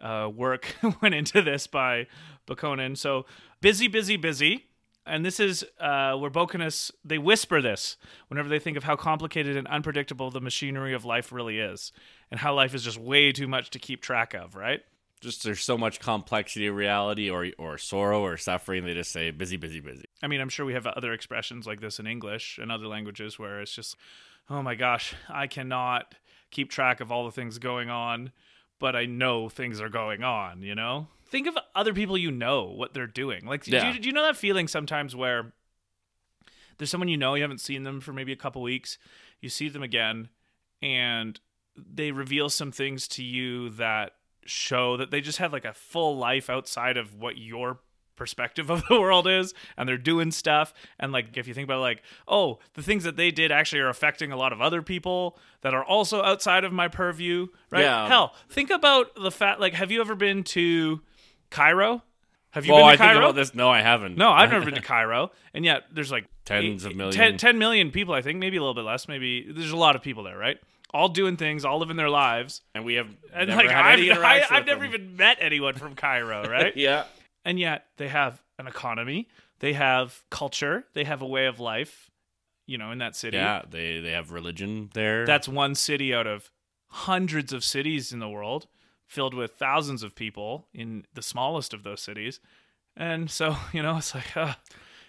uh, work went into this by Bokonon. So busy, busy, busy. And this is uh, where Bokononists, they whisper this whenever they think of how complicated and unpredictable the machinery of life really is and how life is just way too much to keep track of, right? Just there's so much complexity of reality or or sorrow or suffering. They just say busy, busy, busy. I mean, I'm sure we have other expressions like this in English and other languages where it's just, oh my gosh, I cannot keep track of all the things going on, but I know things are going on, you know? Think of other people you know, what they're doing. Like, do, you, do you know that feeling sometimes where there's someone you know, you haven't seen them for maybe a couple weeks, you see them again, and they reveal some things to you that show that they just have like a full life outside of what your perspective of the world is and they're doing stuff and like if you think about it, like oh the things that they did actually are affecting a lot of other people that are also outside of my purview right Yeah. hell think about the fact like have you ever been to cairo have you Oh, been to I cairo think about this. No, I haven't. no, I've never been to Cairo, and yet there's like Tens eight- of millions. 10, 10 million people. I think maybe a little bit less. Maybe there's a lot of people there, right? all doing things, all living their lives. And we have And never like I've, I, I've never them. even met anyone from Cairo, right? Yeah. And yet they have an economy, they have culture, they have a way of life, you know, in that city. Yeah, they they have religion there. That's one city out of hundreds of cities in the world, filled with thousands of people in the smallest of those cities. And so, you know, it's like, uh,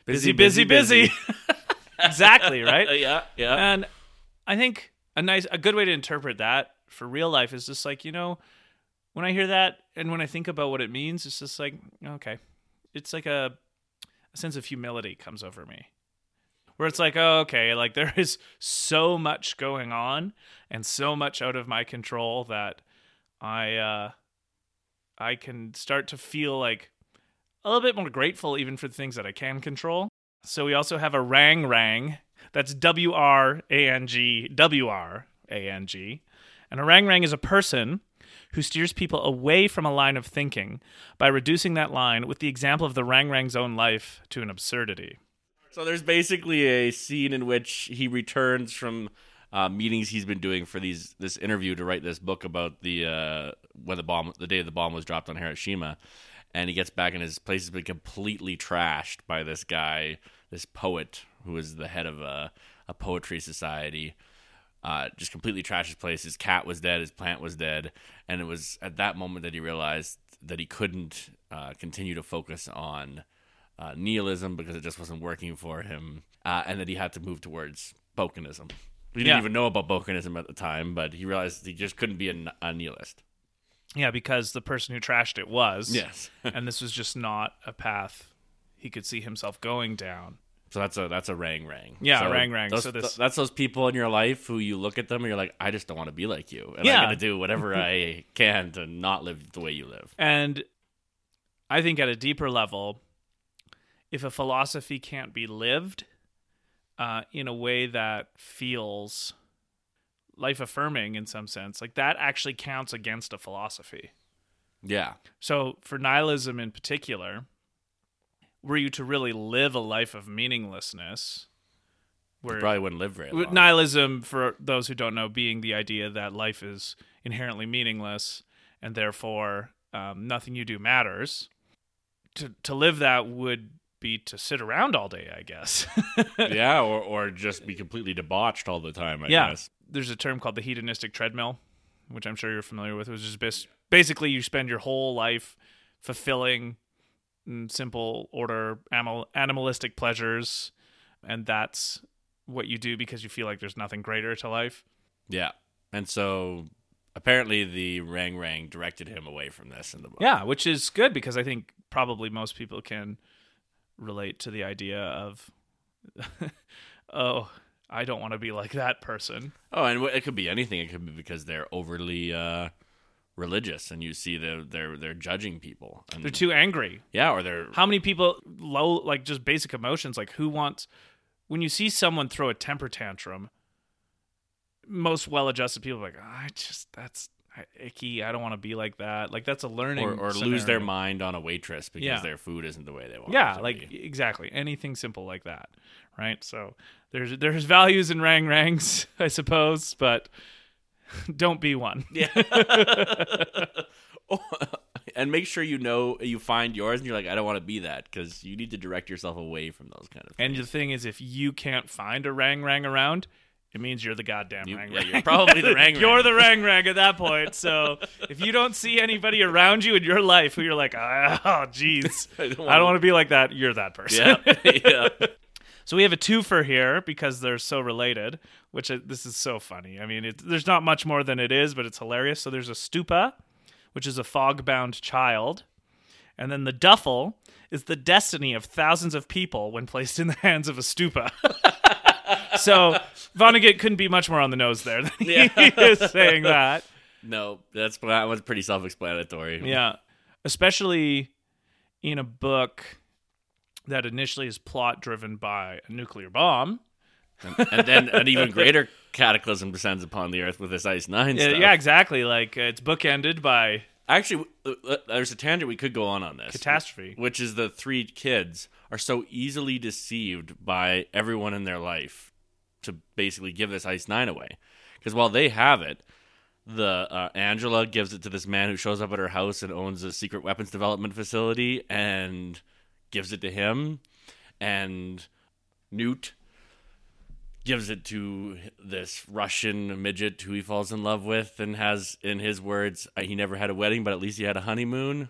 busy, busy, busy. exactly, right? Yeah, yeah. And I think a nice, a good way to interpret that for real life is just like, you know, when I hear that and when I think about what it means, it's just like, okay, it's like a, a sense of humility comes over me. Where it's like, oh, okay, like there is so much going on and so much out of my control that I uh I can start to feel like a little bit more grateful even for the things that I can control. So we also have a wrang-wrang. That's W R A N G W R A N G. And a wrang-wrang is a person who steers people away from a line of thinking by reducing that line with the example of the wrang-wrang's own life to an absurdity. So there's basically a scene in which he returns from uh, meetings he's been doing for these this interview to write this book about the uh, when the bomb the day the bomb was dropped on Hiroshima, and he gets back and his place has been completely trashed by this guy, this poet who is the head of a, a poetry society. Uh, just completely trashed his place. His cat was dead. His plant was dead, and it was at that moment that he realized that he couldn't uh, continue to focus on uh, nihilism because it just wasn't working for him, uh, and that he had to move towards Bokononism. He didn't Yeah. even know about Bokononism at the time, but he realized he just couldn't be a, a nihilist. Yeah, because the person who trashed it was. Yes. and this was just not a path he could see himself going down. So that's a that's a wrang-wrang. Yeah, so wrang-wrang. Those, So this- that's those people in your life who you look at them and you're like, I just don't want to be like you, and Yeah. I'm gonna do whatever I can to not live the way you live. And I think at a deeper level, if a philosophy can't be lived uh, in a way that feels life affirming in some sense, like that actually counts against a philosophy. Yeah, So for nihilism in particular, were you to really live a life of meaninglessness, you probably wouldn't live very long. nihilism, for those who don't know, being the idea that life is inherently meaningless and therefore um, nothing you do matters. To to live that would be to sit around all day, I guess. yeah, or or just be completely debauched all the time. I yeah, guess. there's a term called the hedonistic treadmill, which I'm sure you're familiar with. Which is bas- basically you spend your whole life fulfilling simple order animal animalistic pleasures, and that's what you do because you feel like there's nothing greater to life. Yeah, and so apparently the wrang-wrang directed him away from this in the book. Yeah, which is good because I think probably most people can relate to the idea of, oh, I don't want to be like that person. Oh, and it could be anything. It could be because they're overly uh, religious, and you see they're they're they're judging people. And, They're too angry. yeah, or they're How many people low like just basic emotions like who wants when you see someone throw a temper tantrum? Most well-adjusted people are like, "Oh, I just that's icky. I don't want to be like that. Like that's a learning or, or lose their mind on a waitress because Yeah. their food isn't the way they want. yeah like be. exactly anything simple like that right so there's there's values in wrang-wrangs i suppose but don't be one yeah. and make sure you know you find yours, and you're like, I don't want to be that because you need to direct yourself away from those kind of. and the thing is if you can't find a wrang-wrang around it means you're the goddamn You- rang yeah, rang. you're probably the wrang-wrang. you're the wrang-wrang at that point. So if you don't see anybody around you in your life who you're like, oh, jeez, I don't want to be like that, you're that person. yeah, yeah. So we have a twofer here because they're so related, which uh, this is so funny. I mean, it, there's not much more than it is, but it's hilarious. So there's a stuppa, which is a fog-bound child, and then the duffle is the destiny of thousands of people when placed in the hands of a stuppa. so Vonnegut couldn't be much more on the nose there than he is saying that. No, that's that was pretty self-explanatory. Yeah, especially in a book that initially is plot driven by a nuclear bomb. and, and then an even greater cataclysm descends upon the earth with this ice nine Yeah, stuff. yeah, exactly. Like uh, it's bookended by Actually, uh, uh, there's a tangent we could go on on this. catastrophe. Which is the three kids are so easily deceived by everyone in their life to basically give this ice nine away. because while they have it, the uh, Angela gives it to this man who shows up at her house and owns a secret weapons development facility and gives it to him, and Newt gives it to this Russian midget who he falls in love with and has, in his words, uh, he never had a wedding, but at least he had a honeymoon.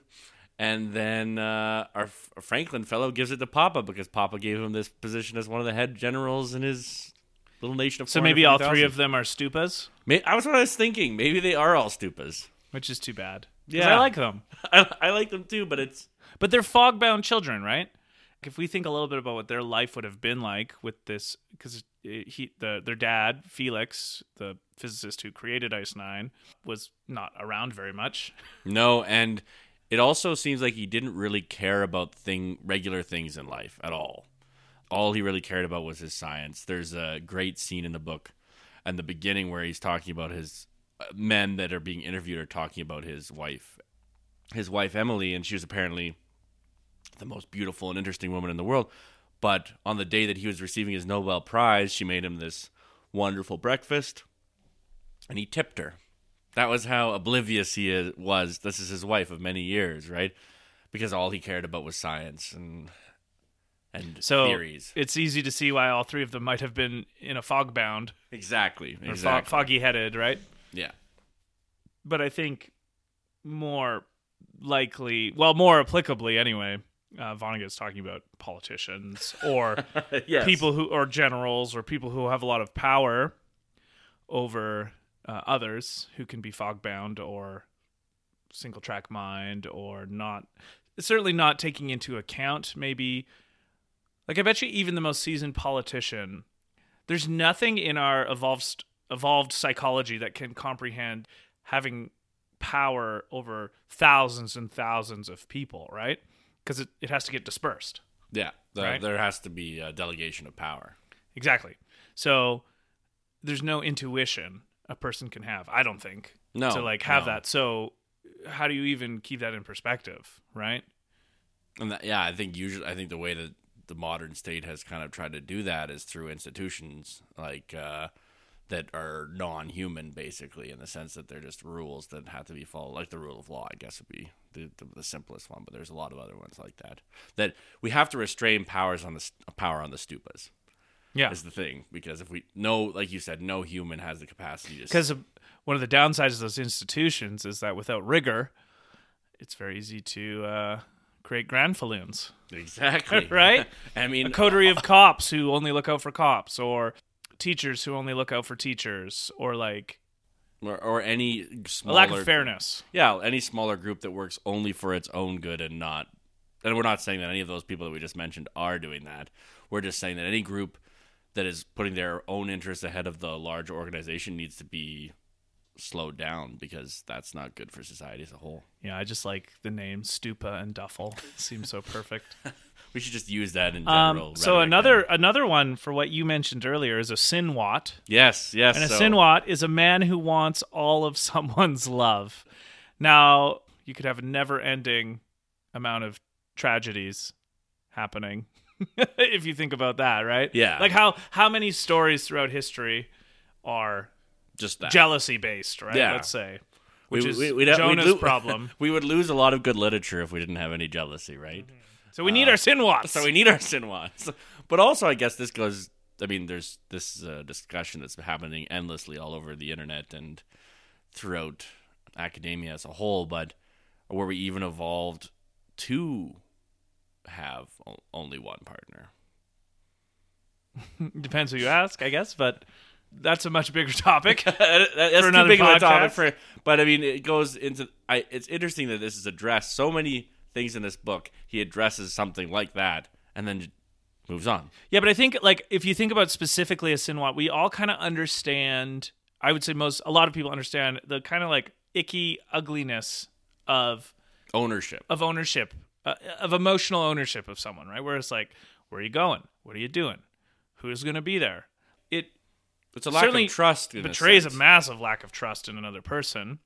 And then uh, our F- Franklin fellow gives it to Papa because Papa gave him this position as one of the head generals in his little nation of. So maybe all three of them are stuppas, May- I was what I was thinking. Maybe they are all stuppas. which is too bad. Yeah. I like them. I, I like them too, but it's But they're fog-bound children, right? If we think a little bit about what their life would have been like with this, because he, the their dad Felix, the physicist who created Ice Nine, was not around very much. no, and it also seems like he didn't really care about thing regular things in life at all. All he really cared about was his science. There's a great scene in the book, and the beginning where he's talking about his uh, men that are being interviewed are talking about his wife, his wife Emily, and she was apparently the most beautiful and interesting woman in the world. But on the day that he was receiving his Nobel Prize, she made him this wonderful breakfast, and he tipped her. That was how oblivious he is, was. This is his wife of many years, right? Because all he cared about was science and and So theories. it's easy to see why all three of them might have been in a fog-bound Exactly. or Exactly. fog- foggy-headed, right? yeah. but I think more likely, well, more applicably anyway, uh, Vonnegut's talking about politicians or yes. people who, or generals, or people who have a lot of power over uh, others who can be fog bound or single track mind or not, certainly not taking into account maybe, like I bet you even the most seasoned politician, there's nothing in our evolved evolved psychology that can comprehend having power over thousands and thousands of people, right? Because it, it has to get dispersed. Yeah. The- Right? There has to be a delegation of power. Exactly. So there's no intuition a person can have, I don't think, No, to like have no. that. So how do you even keep that in perspective, right? And that, yeah, I think usually I think the way that the modern state has kind of tried to do that is through institutions like uh, that are non-human, basically, in the sense that they're just rules that have to be followed, like the rule of law. I guess would be the, the, the simplest one, but there's a lot of other ones like that. That we have to restrain powers on the power on the stuppas Yeah. is the thing because if we no, like you said, no human has the capacity to Because one of the downsides of those institutions is that without rigor, it's very easy to uh, create granfalloons. exactly Right? I mean, a coterie of cops who only look out for cops or teachers who only look out for teachers or like or, or any a smaller lack of fairness Yeah, any smaller group that works only for its own good and not. And we're not saying that any of those people that we just mentioned are doing that. We're just saying that any group that is putting their own interests ahead of the large organization needs to be slowed down because that's not good for society as a whole. yeah i just like the name stuppa and duffle seems so perfect We should just use that in um, general. so another now. another one for what you mentioned earlier is a sin-wat yes, yes, and a so- sin-wat is a man who wants all of someone's love now you could have a never ending amount of tragedies happening if you think about that right Yeah. like how how many stories throughout history are just that. jealousy based, right? Yeah. Let's say, which We- is we- we'd have- we'd Jonah's lo- problem. we would lose a lot of good literature if we didn't have any jealousy, right? So we need our sin-wats. Uh, So we need our Sin-wats. But also, I guess this goes. I mean, there's this uh, discussion that's happening endlessly all over the internet and throughout academia as a whole. But were we even evolved to have only one partner? Depends who you ask, I guess, but that's a much bigger topic. That- that's too another big of a topic podcast? for. But I mean, it goes into. I. It's interesting that this is addressed. So many things in this book, he addresses something like that, and then moves on. yeah, but I think like if you think about specifically a sin-wat, we all kind of understand. I would say most, a lot of people understand the kind of like icky ugliness of Ownership. of ownership, uh, of emotional ownership of someone, right? Where it's like, where are you going? What are you doing? Who's going to be there? It It's a lack certainly of trust. In betrays a, a, massive lack of trust in another person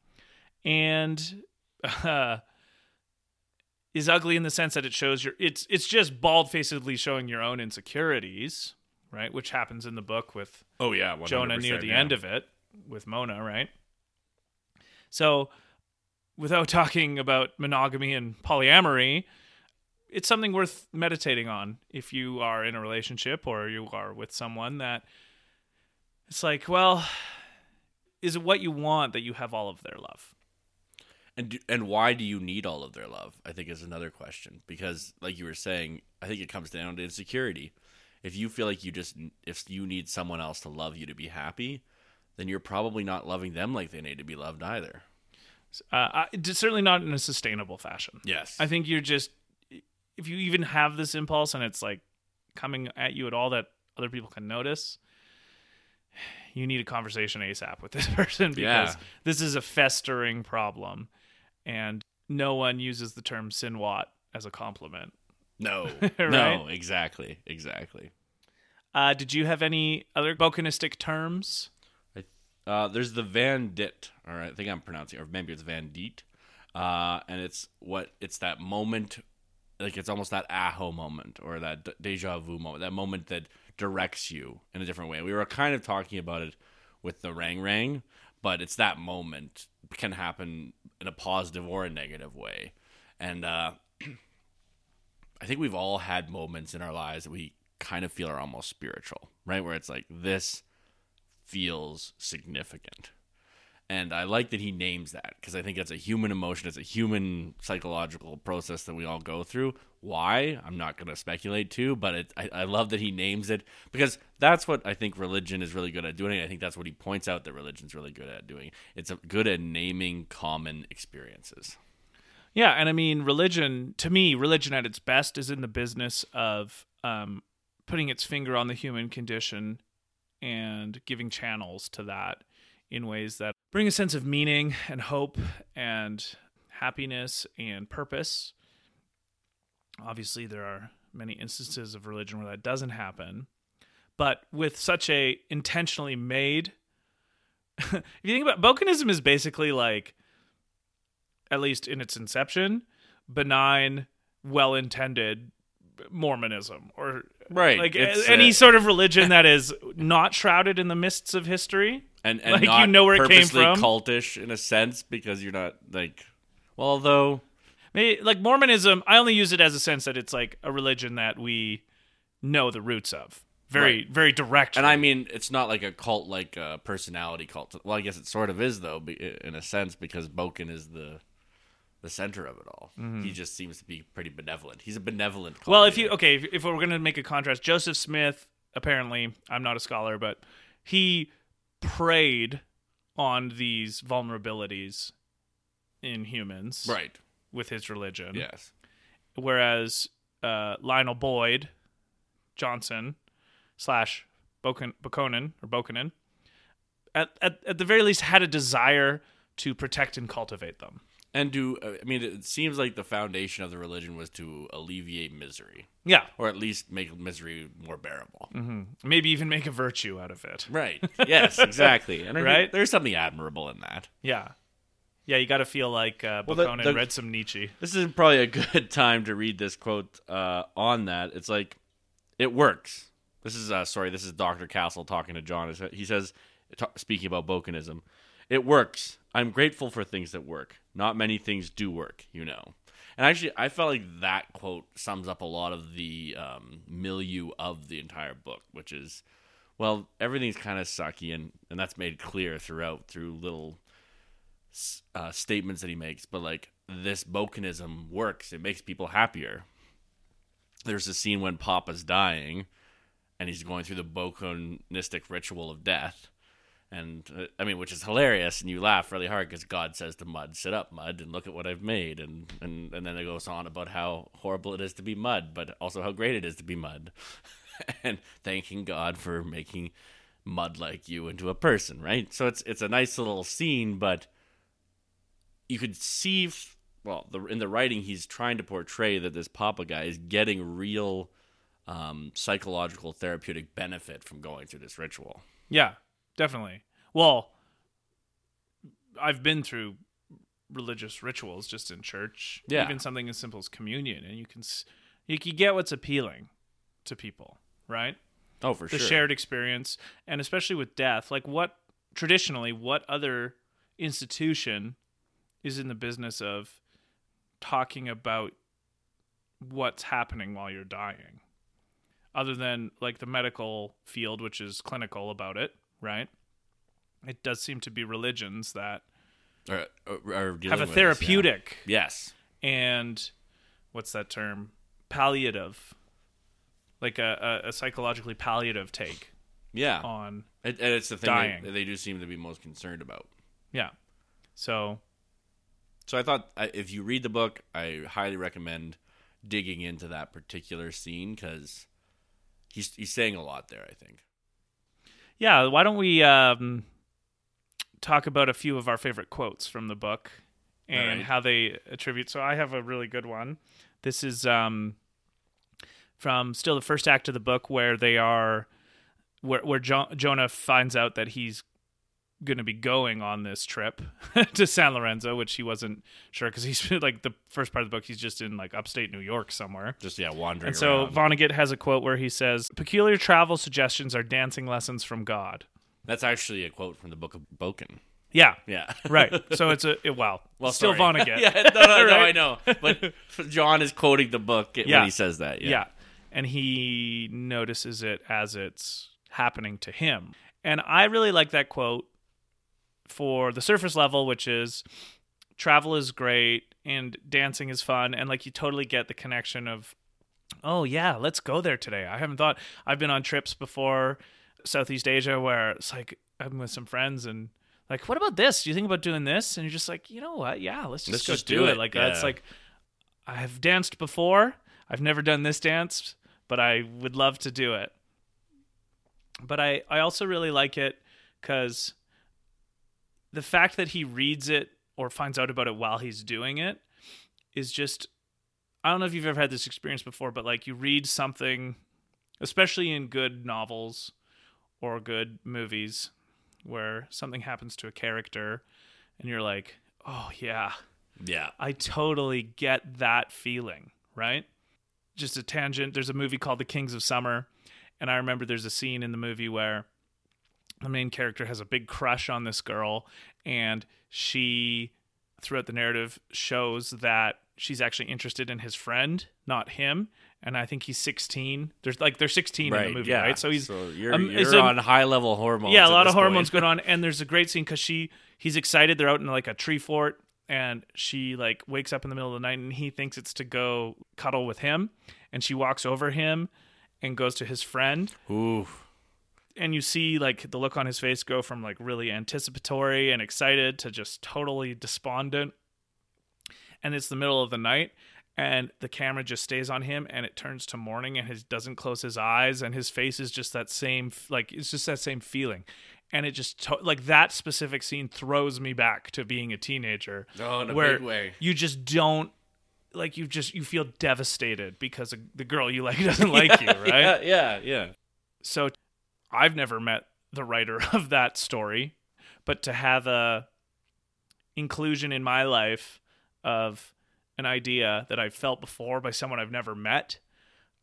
and uh, is ugly in the sense that it shows your it's it's just bald-facedly showing your own insecurities right which happens in the book with Oh yeah, jonah near the end of it with Mona, right? So, without talking about monogamy and polyamory, it's something worth meditating on if you are in a relationship or you are with someone that it's like, well, is it what you want that you have all of their love? And do, and why do you need all of their love? I think is another question because, like you were saying, I think it comes down to insecurity. If you feel like you just if you need someone else to love you to be happy, then you're probably not loving them like they need to be loved either. Uh, I, certainly not in a sustainable fashion. Yes, I think you're just if you even have this impulse and it's like coming at you at all that other people can notice, you need a conversation ASAP with this person because Yeah. this is a festering problem, and no one uses the term sin-wat as a compliment. no, Right? no, exactly, exactly. Uh, did you have any other Bokononistic terms? Uh, there's the Van Dit, or I think I'm pronouncing, or maybe it's Van Diet, uh, and it's what it's that moment, like it's almost that aho moment or that d- deja vu moment, that moment that directs you in a different way. We were kind of talking about it with the Wrang-Wrang, but it's that moment can happen in a positive or a negative way, and uh, I think we've all had moments in our lives that we kind of feel are almost spiritual, right? Where it's like this feels significant. And I like that he names that because I think that's a human emotion. It's a human psychological process that we all go through. Why? I'm not going to speculate too, but it, I, I love that he names it because that's what I think religion is really good at doing. I think that's what he points out that religion's really good at doing. It's good at naming common experiences. Yeah, and I mean, religion to me, religion at its best is in the business of um, putting its finger on the human condition and giving channels to that in ways that bring a sense of meaning and hope and happiness and purpose. Obviously, there are many instances of religion where that doesn't happen, but with such a intentionally made. if you think about Bokononism, is basically like at least in its inception, benign, well intended Mormonism or Right. like It's, any sort of religion that is not shrouded in the mists of history. And and Like, you not know where it came purposely from? cultish in a sense because you're not like well although Maybe, like Mormonism, I only use it as a sense that it's like a religion that we know the roots of very, Right. very direct. and I mean it's not like a cult like a personality cult well I guess it sort of is though in a sense because Boken is the the center of it all he just seems to be pretty benevolent he's a benevolent cult Mm-hmm. Well, if you okay, if, if we're going to make a contrast, Joseph Smith apparently, I'm not a scholar, but he preyed on these vulnerabilities in humans right with his religion. yes Whereas uh, Lionel Boyd Johnson slash Boken, Bokonen or Bokonen at, at at the very least had a desire to protect and cultivate them. And do uh, I mean it seems like the foundation of the religion was to alleviate misery Yeah, or at least make misery more bearable maybe even make a virtue out of it. Right. Yes, exactly. And I Right? there's something admirable in that. Yeah. Yeah, you got to feel like uh, Well, the- the- read some Nietzsche. This is probably a good time to read this quote uh, on that. It's like, it works. This is, uh, sorry, this is Dr. Castle talking to John. He says, speaking about Bokononism, it works. I'm grateful for things that work. Not many things do work, you know. And actually, I felt like that quote sums up a lot of the um, milieu of the entire book, which is, well, everything's kind of sucky, and, and that's made clear throughout through little uh, statements that he makes. But like this Bokononism works; it makes people happier. There's a scene when Papa's dying, and he's going through the Bokonistic ritual of death. And uh, I mean, which is hilarious, and you laugh really hard because God says to Mud, "Sit up, Mud, and look at what I've made." And and and then it goes on about how horrible it is to be Mud, but also how great it is to be Mud, and thanking God for making Mud like you into a person, right? So it's it's a nice little scene, but you could see, f- well, the, in the writing, he's trying to portray that this Papa guy is getting real um, psychological therapeutic benefit from going through this ritual. Yeah, definitely. Well, I've been through religious rituals just in church. Yeah. Even something as simple as communion, and you can you can get what's appealing to people, right? Oh, for The sure. The shared experience, and especially with death, like what traditionally, what other institution is in the business of talking about what's happening while you're dying? Other than like the medical field, which is clinical about it, right? It does seem to be religions that Or, or, or have a this, yeah. therapeutic Yes. and what's that term? Palliative, like a, a, a psychologically palliative take Yeah. on It, and it's the thing dying. that they do seem to be most concerned about. yeah. So So I thought if you read the book, I highly recommend digging into that particular scene because he's he's saying a lot there. I think. Yeah, why don't we um, talk about a few of our favorite quotes from the book and Alright. how they attribute? So I have a really good one. This is um, from still the first act of the book where they are where where jo- Jonah finds out that he's going to be going on this trip to San Lorenzo, which he wasn't sure because he's like the first part of the book he's just in like upstate New York somewhere. Just yeah, wandering. And so around. Vonnegut has a quote where he says, "Peculiar travel suggestions are dancing lessons from God." that's actually a quote from the book of Boken. Yeah, Yeah. right. So it's a it, well, Well, still sorry. Vonnegut. yeah, no, no, no, I know. But John is quoting the book Yeah. when he says that. yeah. Yeah. and he notices it as it's happening to him. And I really like that quote for the surface level, which is travel is great and dancing is fun, and like you totally get the connection of, oh yeah, let's go there today. I haven't thought I've been on trips before Southeast Asia where it's like I'm with some friends and. Like, what about this? Do you think about doing this? And you're just like, you know what? Yeah, let's just Let's go just do, do it. it. Like, that's like, I've danced before. I've never done this dance, but I would love to do it. But I, I also really like it because the fact that he reads it or finds out about it while he's doing it is just I don't know if you've ever had this experience before, but like you read something, especially in good novels or good movies, where something happens to a character and you're like, oh yeah, Yeah. I totally get that feeling, right? Just a tangent. There's a movie called The Kings of Summer, and I remember there's a scene in the movie where the main character has a big crush on this girl, and she, throughout the narrative, shows that she's actually interested in his friend, not him. And I think he's 16. There's like they're 16 in the movie, yeah. right? So he's so you're, um, you're a- on high level hormones. yeah, a lot of hormones going on, and there's a great scene because she he's excited. They're out in like a tree fort, and she like wakes up in the middle of the night, and he thinks it's to go cuddle with him, and she walks over him and goes to his friend, Ooh. And you see like the look on his face go from like really anticipatory and excited to just totally despondent, and it's the middle of the night. And the camera just stays on him, and it turns to morning, and he doesn't close his eyes, and his face is just that same, like it's just that same feeling, and it just to- like that specific scene throws me back to being a teenager, Oh, in a where big way. you just don't like you just you feel devastated because the girl you like doesn't like you, right? Yeah, yeah, yeah. So I've never met the writer of that story, but to have a inclusion in my life of an idea that I've felt before by someone I've never met,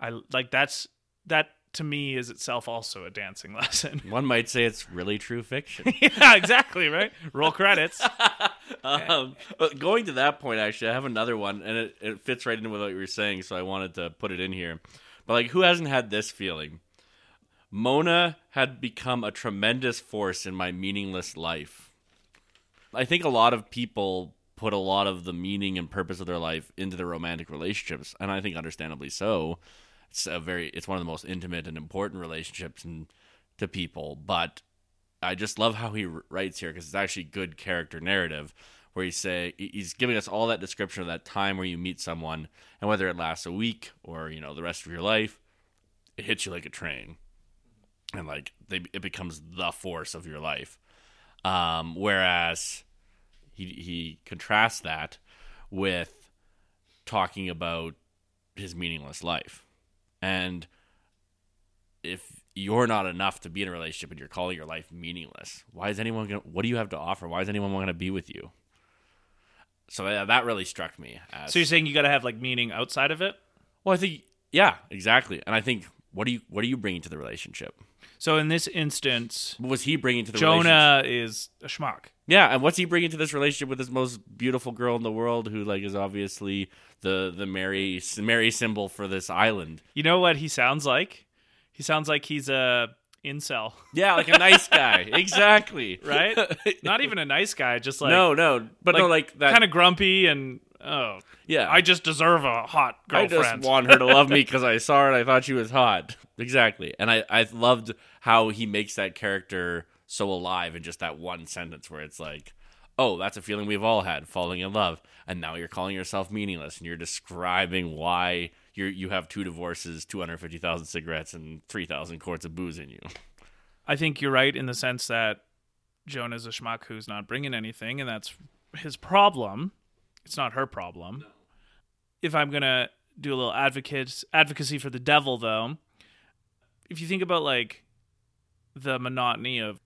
I like that's that to me is itself also a dancing lesson. One might say it's really true fiction. yeah, exactly, right? Roll credits. um, going to that point, actually, I have another one, and it, it fits right into what you were saying, so I wanted to put it in here. But like, who hasn't had this feeling? Mona had become a tremendous force in my meaningless life. I think a lot of people put a lot of the meaning and purpose of their life into their romantic relationships, and I think understandably so. It's a very, it's one of the most intimate and important relationships to people, but I just love how he writes here because it's actually good character narrative where he say he's giving us all that description of that time where you meet someone and whether it lasts a week or you know the rest of your life it hits you like a train and like they, it becomes the force of your life um, whereas he he contrasts that with talking about his meaningless life and if you're not enough to be in a relationship and you're calling your life meaningless, why is anyone going to, what do you have to offer? Why is anyone going to be with you? So that really struck me. As, So you're saying you got to have like meaning outside of it? well, I think, yeah, exactly. And I think, what do you, what are you bringing to the relationship? So in this instance, What was he bringing to the relationship? Jonah is a schmuck. Yeah, and what's he bringing to this relationship with this most beautiful girl in the world, who like is obviously the the Mary Mary symbol for this island? You know what he sounds like? He sounds like he's a incel, Yeah, like a nice guy. exactly. right? Not even a nice guy, just like no, no, but no, like that. kind of grumpy and oh, yeah. I just deserve a hot girlfriend. I just want her to love me because I saw her and I thought she was hot. Exactly, and I I loved how he makes that character so alive in just that one sentence where it's like. Oh, that's a feeling we've all had, falling in love, and now you're calling yourself meaningless, and you're describing why you you have two divorces, two hundred fifty thousand cigarettes, and three thousand quarts of booze in you. I think you're right in the sense that Jonah's a schmuck who's not bringing anything, and that's his problem. It's not her problem. If I'm gonna do a little advocate advocacy for the devil, though, if you think about like the monotony of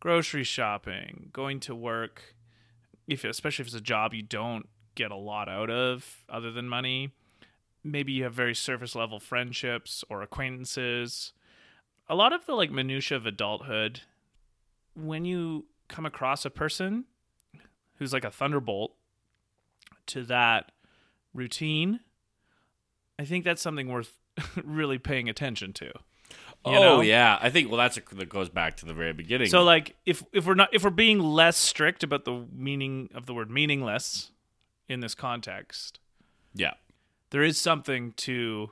grocery shopping, going to work, if especially if it's a job you don't get a lot out of other than money, maybe you have very surface level friendships or acquaintances. A lot of the like minutia of adulthood when you come across a person who's like a thunderbolt to that routine i think that's something worth really paying attention to You oh know? yeah, I think well that's a, that goes back to the very beginning. so like if if we're not if we're being less strict about the meaning of the word meaningless in this context yeah, there is something to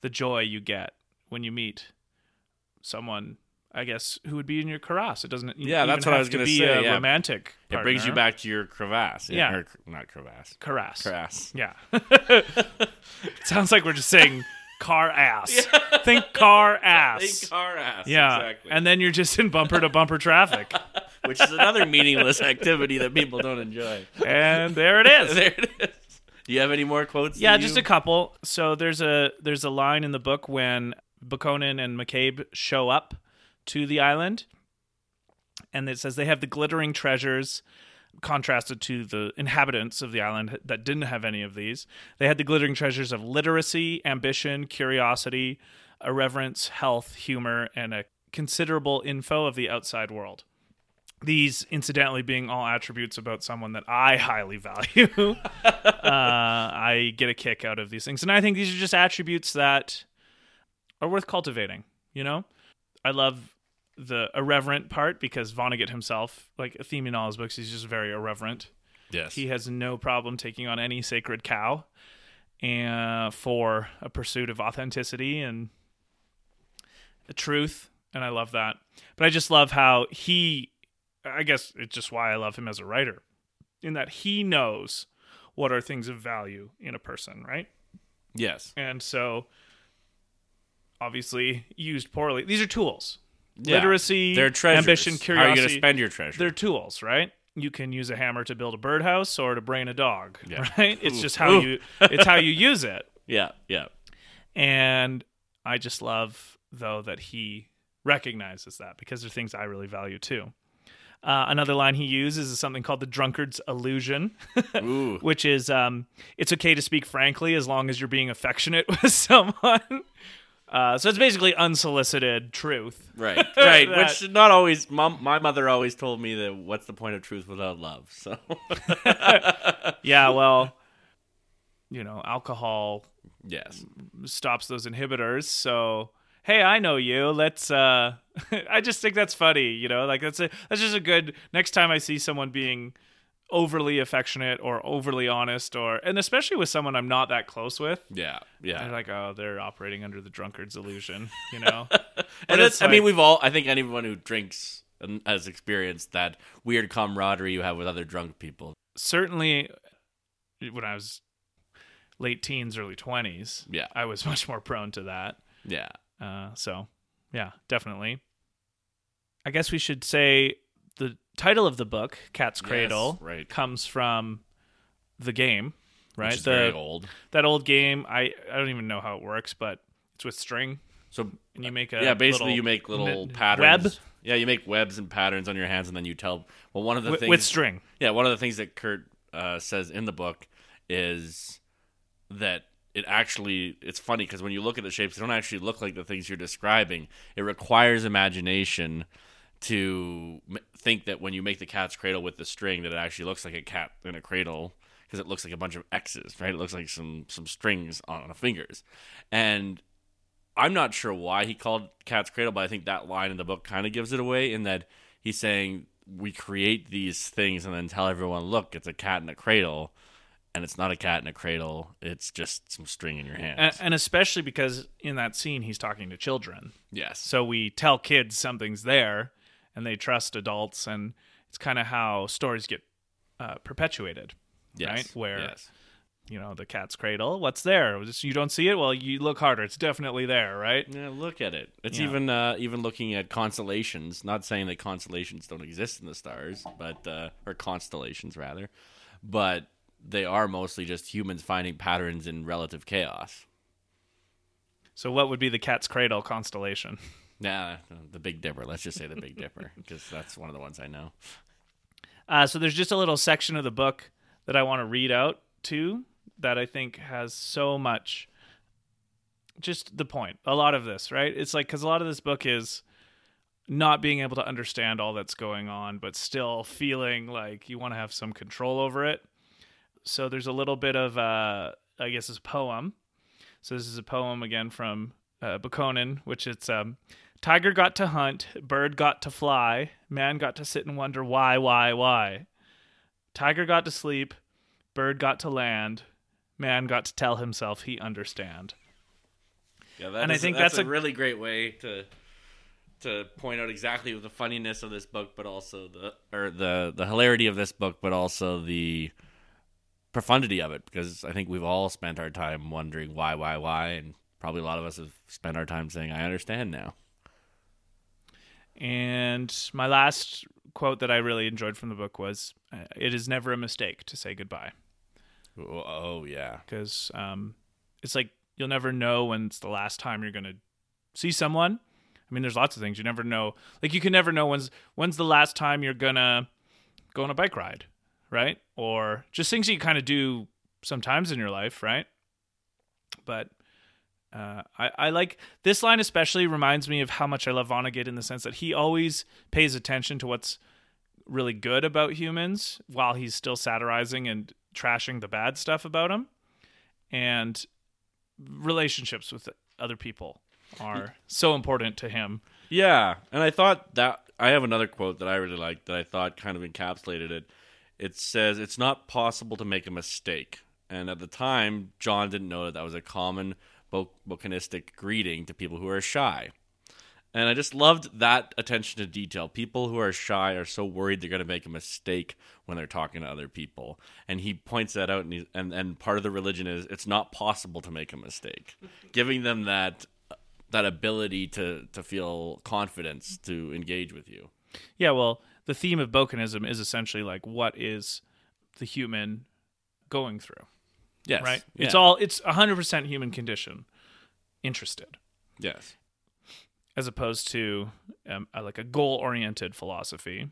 the joy you get when you meet someone I guess who would be in your crevasse. It doesn't. Yeah, even that's what I was to gonna be say, A yeah. romantic. it brings you back to your crevasse. Yeah. or, not crevasse. Crevasse. Crevasse. Yeah. Sounds like we're just saying car ass. Think car ass. Think car ass. yeah, exactly. and then you're just in bumper to bumper traffic, which is another meaningless activity that people don't enjoy. and there it is. there it is. Do you have any more quotes? Yeah, just a couple. So there's a there's a line in the book when Bokonon and McCabe show up to the island, and it says they have the glittering treasures, contrasted to the inhabitants of the island that didn't have any of these. They had the glittering treasures of literacy, ambition, curiosity, irreverence, health, humor, and a considerable info of the outside world. These, incidentally, being all attributes about someone that I highly value. uh, I get a kick out of these things. And I think these are just attributes that are worth cultivating, you know? I love the irreverent part because Vonnegut himself, like a theme in all his books, he's just very irreverent. yes. He has no problem taking on any sacred cow and for a pursuit of authenticity and the truth. And I love that. But I just love how he, I guess it's just why I love him as a writer, in that he knows what are things of value in a person, right? yes. And so, obviously, used poorly. These are tools. Yeah. Literacy, They're treasures. ambition, curiosity. How are you going to spend your treasure? They're tools, right? You can use a hammer to build a birdhouse or to brain a dog, Yeah. right? It's Ooh. just how Ooh. you it's how you use it. yeah, yeah. And I just love though that he recognizes that because they're things I really value too. Uh, another line he uses is something called the drunkard's illusion, which is um, it's okay to speak frankly as long as you're being affectionate with someone. Uh, so it's basically unsolicited truth. Right, right. That- Which not always. Mom, my mother always told me that what's the point of truth without love? So Yeah, well, you know, alcohol yes, stops those inhibitors. So, hey, I know you. Let's. uh I just think that's funny. You know, like that's a that's just a good. Next time I see someone being overly affectionate or overly honest, or and especially with someone I'm not that close with. yeah, yeah. like, oh, they're operating under the drunkard's illusion, you know. And it's it's, I mean, we've all. I think anyone who drinks and has experienced that weird camaraderie you have with other drunk people. Certainly, when I was late teens, early twenties, Yeah, I was much more prone to that. yeah. Uh, so, yeah, definitely. I guess we should say title of the book, Cat's Cradle, Yes, right. comes from the game, right? Which is the very old. that old game. I I don't even know how it works, but it's with string, So and you make a yeah, basically you make little patterns. web Yeah, you make webs and patterns on your hands, and then you tell. Well, one of the with, things with string. Yeah, one of the things that Kurt uh, says in the book is that it actually it's funny because when you look at the shapes, they don't actually look like the things you're describing. It requires imagination to m- think that when you make the cat's cradle with the string, that it actually looks like a cat in a cradle because it looks like a bunch of X's, right? It looks like some some strings on fingers, and I'm not sure why he called cat's cradle, but I think that line in the book kind of gives it away in that he's saying we create these things and then tell everyone, look, it's a cat in a cradle. And it's not a cat in a cradle. It's just some string in your hands. and, and especially because in that scene he's talking to children. yes. So we tell kids something's there, and they trust adults, and it's kind of how stories get uh, perpetuated. Yes. right? Where- yes. You know, the cat's cradle. What's there? Just- You don't see it. Well, you look harder. It's definitely there, right? Yeah, look at it. It's Yeah. even uh, even looking at constellations. Not saying that constellations don't exist in the stars, but uh, or constellations rather, but they are mostly just humans finding patterns in relative chaos. So, what would be the cat's cradle constellation? Yeah, the Big Dipper. Let's just say the Big Dipper because that's one of the ones I know. Uh, so there's just a little section of the book that I want to read out to that I think has so much. Just the point. A lot of this, right? It's like because a lot of this book is not being able to understand all that's going on, but still feeling like you want to have some control over it. So there's a little bit of, uh, I guess, it's a poem. So this is a poem again from uh, Bokonon, which it's um, Tiger got to hunt, bird got to fly, man got to sit and wonder why, why, why. Tiger got to sleep, bird got to land, man got to tell himself he understand. Yeah, And I think that's, that's a, a- really great way to to point out exactly the funniness of this book, but also the or the the hilarity of this book, but also the profundity of it. Because I think we've all spent our time wondering why, why, why, and probably a lot of us have spent our time saying, "I understand now." And my last quote that I really enjoyed from the book was It is never a mistake to say goodbye. Oh, yeah, Because um, it's like you'll never know when it's the last time you're going to see someone. I mean, there's lots of things you never know. Like you can never know when's when's the last time you're gonna go on a bike ride, right? Or just things that you kind of do sometimes in your life, right? But uh, I, I like this line especially reminds me of how much I love Vonnegut in the sense that he always pays attention to what's really good about humans while he's still satirizing and trashing the bad stuff about them. And relationships with other people are so important to him. yeah. And I thought that I have another quote that I really liked that I thought kind of encapsulated it. It says, "It's not possible to make a mistake." And at the time, John didn't know that that was a common Bokononistic greeting to people who are shy. And I just loved that attention to detail. People who are shy are so worried they're going to make a mistake when they're talking to other people. And he points that out, and, he, and and part of the religion is it's not possible to make a mistake, giving them that that ability to to feel confidence to engage with you. Yeah, well, the theme of Bokononism is essentially like what is the human going through, Yes, right? It's all it's 100% human condition interested yes, as opposed to um, a- like a goal-oriented philosophy.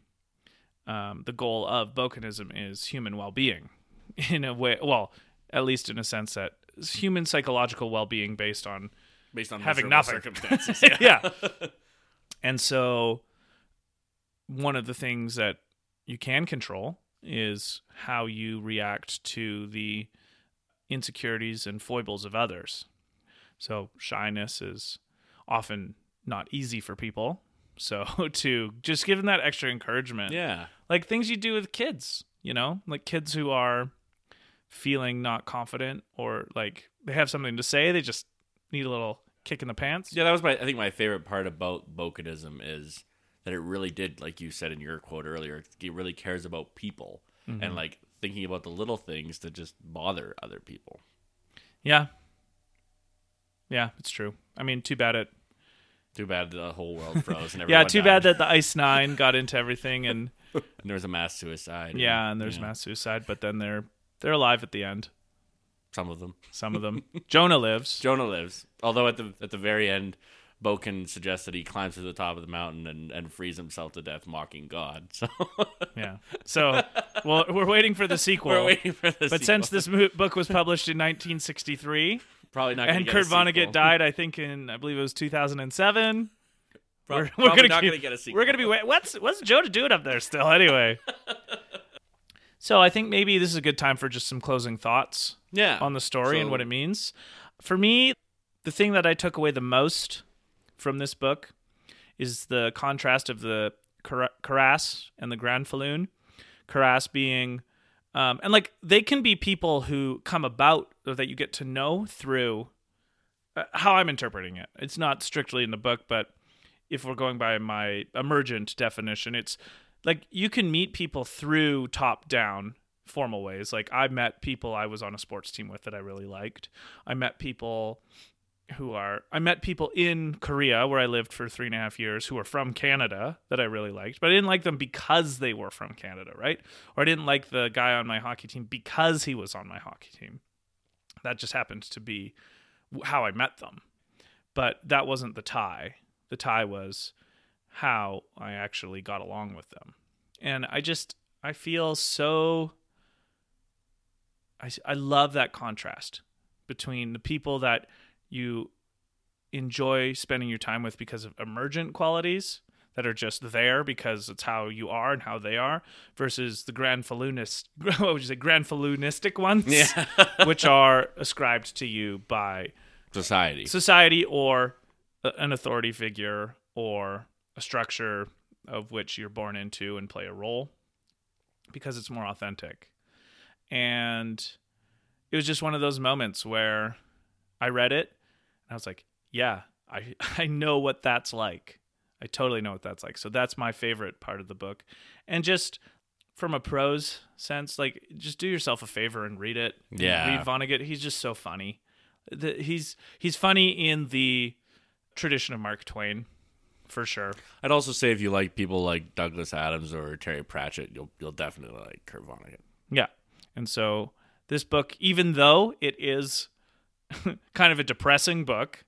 Um, the goal of Bokononism is human well-being in a way, well, at least in a sense that human psychological well-being based on based on Having nothing. circumstances. yeah. And so one of the things that you can control is how you react to the insecurities and foibles of others. So shyness is often not easy for people. So to just give them that extra encouragement. yeah. Like things you do with kids, you know? Like kids who are feeling not confident or like they have something to say, they just need a little kick in the pants. Yeah, that was my. I think my favorite part about Bokononism is that it really did, like you said in your quote earlier, it really cares about people mm-hmm. and like thinking about the little things that just bother other people. Yeah. Yeah, it's true. I mean, too bad it. Too bad the whole world froze. And everything. Yeah, too died. bad that the Ice Nine got into everything, and and there was a mass suicide. yeah, and there's yeah, mass suicide. But then they're they're alive at the end. some of them. Some of them. Jonah lives. Jonah lives, although at the at the very end, Bokonon suggests that he climbs to the top of the mountain and, and frees himself to death, mocking God. So Yeah. So, well, we're waiting for the sequel. we're waiting for the but sequel. since this book was published in 1963 probably not, and get Kurt. Vonnegut died, I think in I believe it was 2007. Pro- we're, probably we're gonna keep- gonna get a sequel. We're gonna be wait. What's what's Joe to doing up there still? Anyway. so I think maybe this is a good time for just some closing thoughts yeah on the story and what it means. For me, the thing that I took away the most from this book is the contrast of the Kara- Karass and the Grand Falloon. Karass being, um, and like they can be people who come about or that you get to know through uh, how I'm interpreting it. It's not strictly in the book, but if we're going by my emergent definition, it's like you can meet people through top down formal ways. Like I met people I was on a sports team with that I really liked. I met people who are I met people in Korea where I lived for three and a half years who are from Canada that I really liked, but I didn't like them because they were from Canada, right? Or I didn't like the guy on my hockey team because he was on my hockey team. That just happened to be how I met them. But that wasn't the tie. The tie was how I actually got along with them. And I just I feel so I, I love that contrast between the people that you enjoy spending your time with because of emergent qualities that are just there because it's how you are and how they are versus the granfalloonist what would you say granfalloonistic ones Yeah. which are ascribed to you by society. society or an authority figure or a structure of which you're born into and play a role because it's more authentic. And it was just one of those moments where I read it I was like, yeah, I I know what that's like. I totally know what that's like. So that's my favorite part of the book. And just from a prose sense, like just do yourself a favor and read it. Yeah. Read Vonnegut. He's just so funny. The, he's he's funny in the tradition of Mark Twain, for sure. I'd also say if you like people like Douglas Adams or Terry Pratchett, you'll you'll definitely like Kurt Vonnegut. Yeah. And so this book, even though it is kind of a depressing book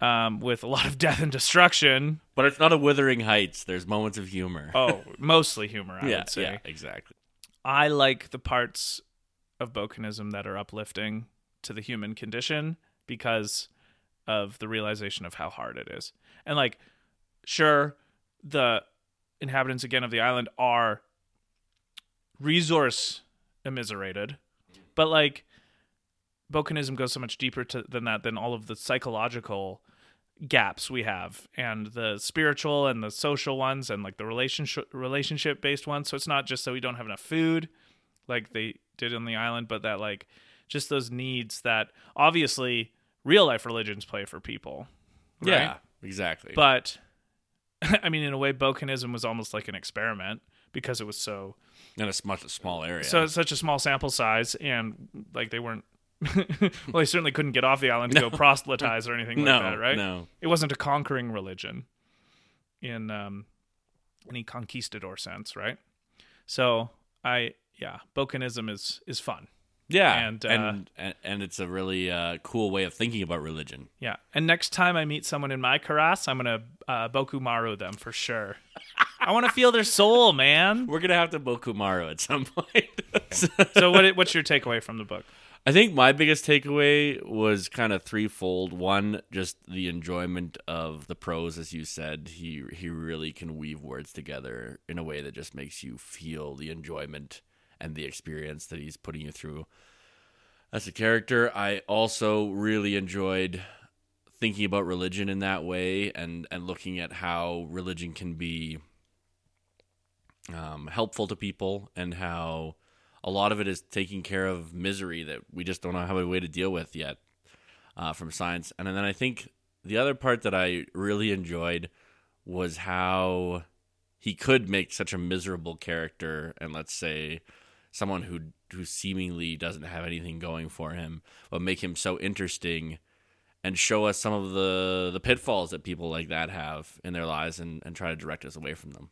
um, with a lot of death and destruction, But it's not a Wuthering Heights. There's moments of humor. oh, mostly humor, I yeah, would say. yeah, exactly. I like the parts of Bokononism that are uplifting to the human condition because of the realization of how hard it is. And like, sure, the inhabitants again of the island are resource immiserated, but like, Bokononism goes so much deeper to, than that than all of the psychological gaps we have and the spiritual and the social ones and like the relationship relationship based ones so it's not just so we don't have enough food like they did on the island but that like just those needs that obviously real life religions play for people right? Yeah, exactly. but i mean in a way Bokononism was almost like an experiment because it was so in a much a small area. so it's such a small sample size and like they weren't well they certainly couldn't get off the island to go proselytize or anything no, like that right no. it wasn't a conquering religion in um, any conquistador sense, right? So I yeah, Bokononism is is fun. Yeah, And, and uh, and, and, and it's a really uh, cool way of thinking about religion. Yeah, and next time I meet someone in my karass, I'm gonna uh, Boko-maru them for sure. I want to feel their soul, man. We're gonna have to Boko-maru at some point. So what what's your takeaway from the book? I think my biggest takeaway was kind of threefold. One, just the enjoyment of the prose, as you said. He he really can weave words together in a way that just makes you feel the enjoyment and the experience that he's putting you through. As a character, I also really enjoyed thinking about religion in that way and and looking at how religion can be um, helpful to people and how a lot of it is taking care of misery that we just don't have a way to deal with yet uh, from science. And then I think the other part that I really enjoyed was how he could make such a miserable character and let's say someone who who seemingly doesn't have anything going for him, but make him so interesting and show us some of the the pitfalls that people like that have in their lives and, and try to direct us away from them.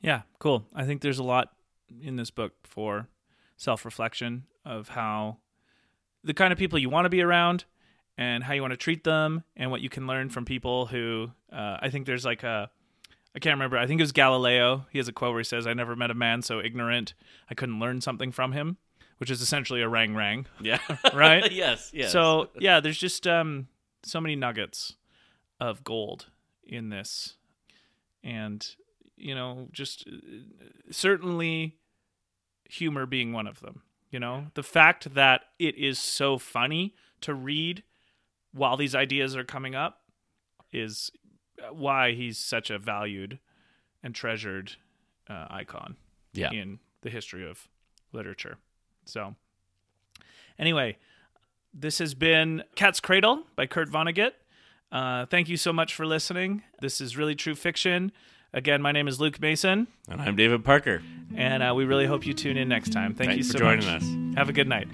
Yeah, cool. I think there's a lot in this book for self reflection of how the kind of people you want to be around and how you want to treat them and what you can learn from people who uh, I think there's like a I can't remember. I think it was Galileo. He has a quote where he says, "I never met a man so ignorant I couldn't learn something from him," which is essentially a wrang-wrang, Yeah. right? yes. Yes. So yeah, there's just um, so many nuggets of gold in this, and you know, just uh, certainly humor being one of them. You know, the fact that it is so funny to read while these ideas are coming up is why he's such a valued and treasured uh, icon yeah. in the history of literature. So, anyway, this has been Cat's Cradle by Kurt Vonnegut. Uh, thank you so much for listening. This is really true fiction. Again, my name is Luke Mason, And I'm David Parker. and uh, we really hope you tune in next time. Thank Thanks you for joining much. us. Have a good night.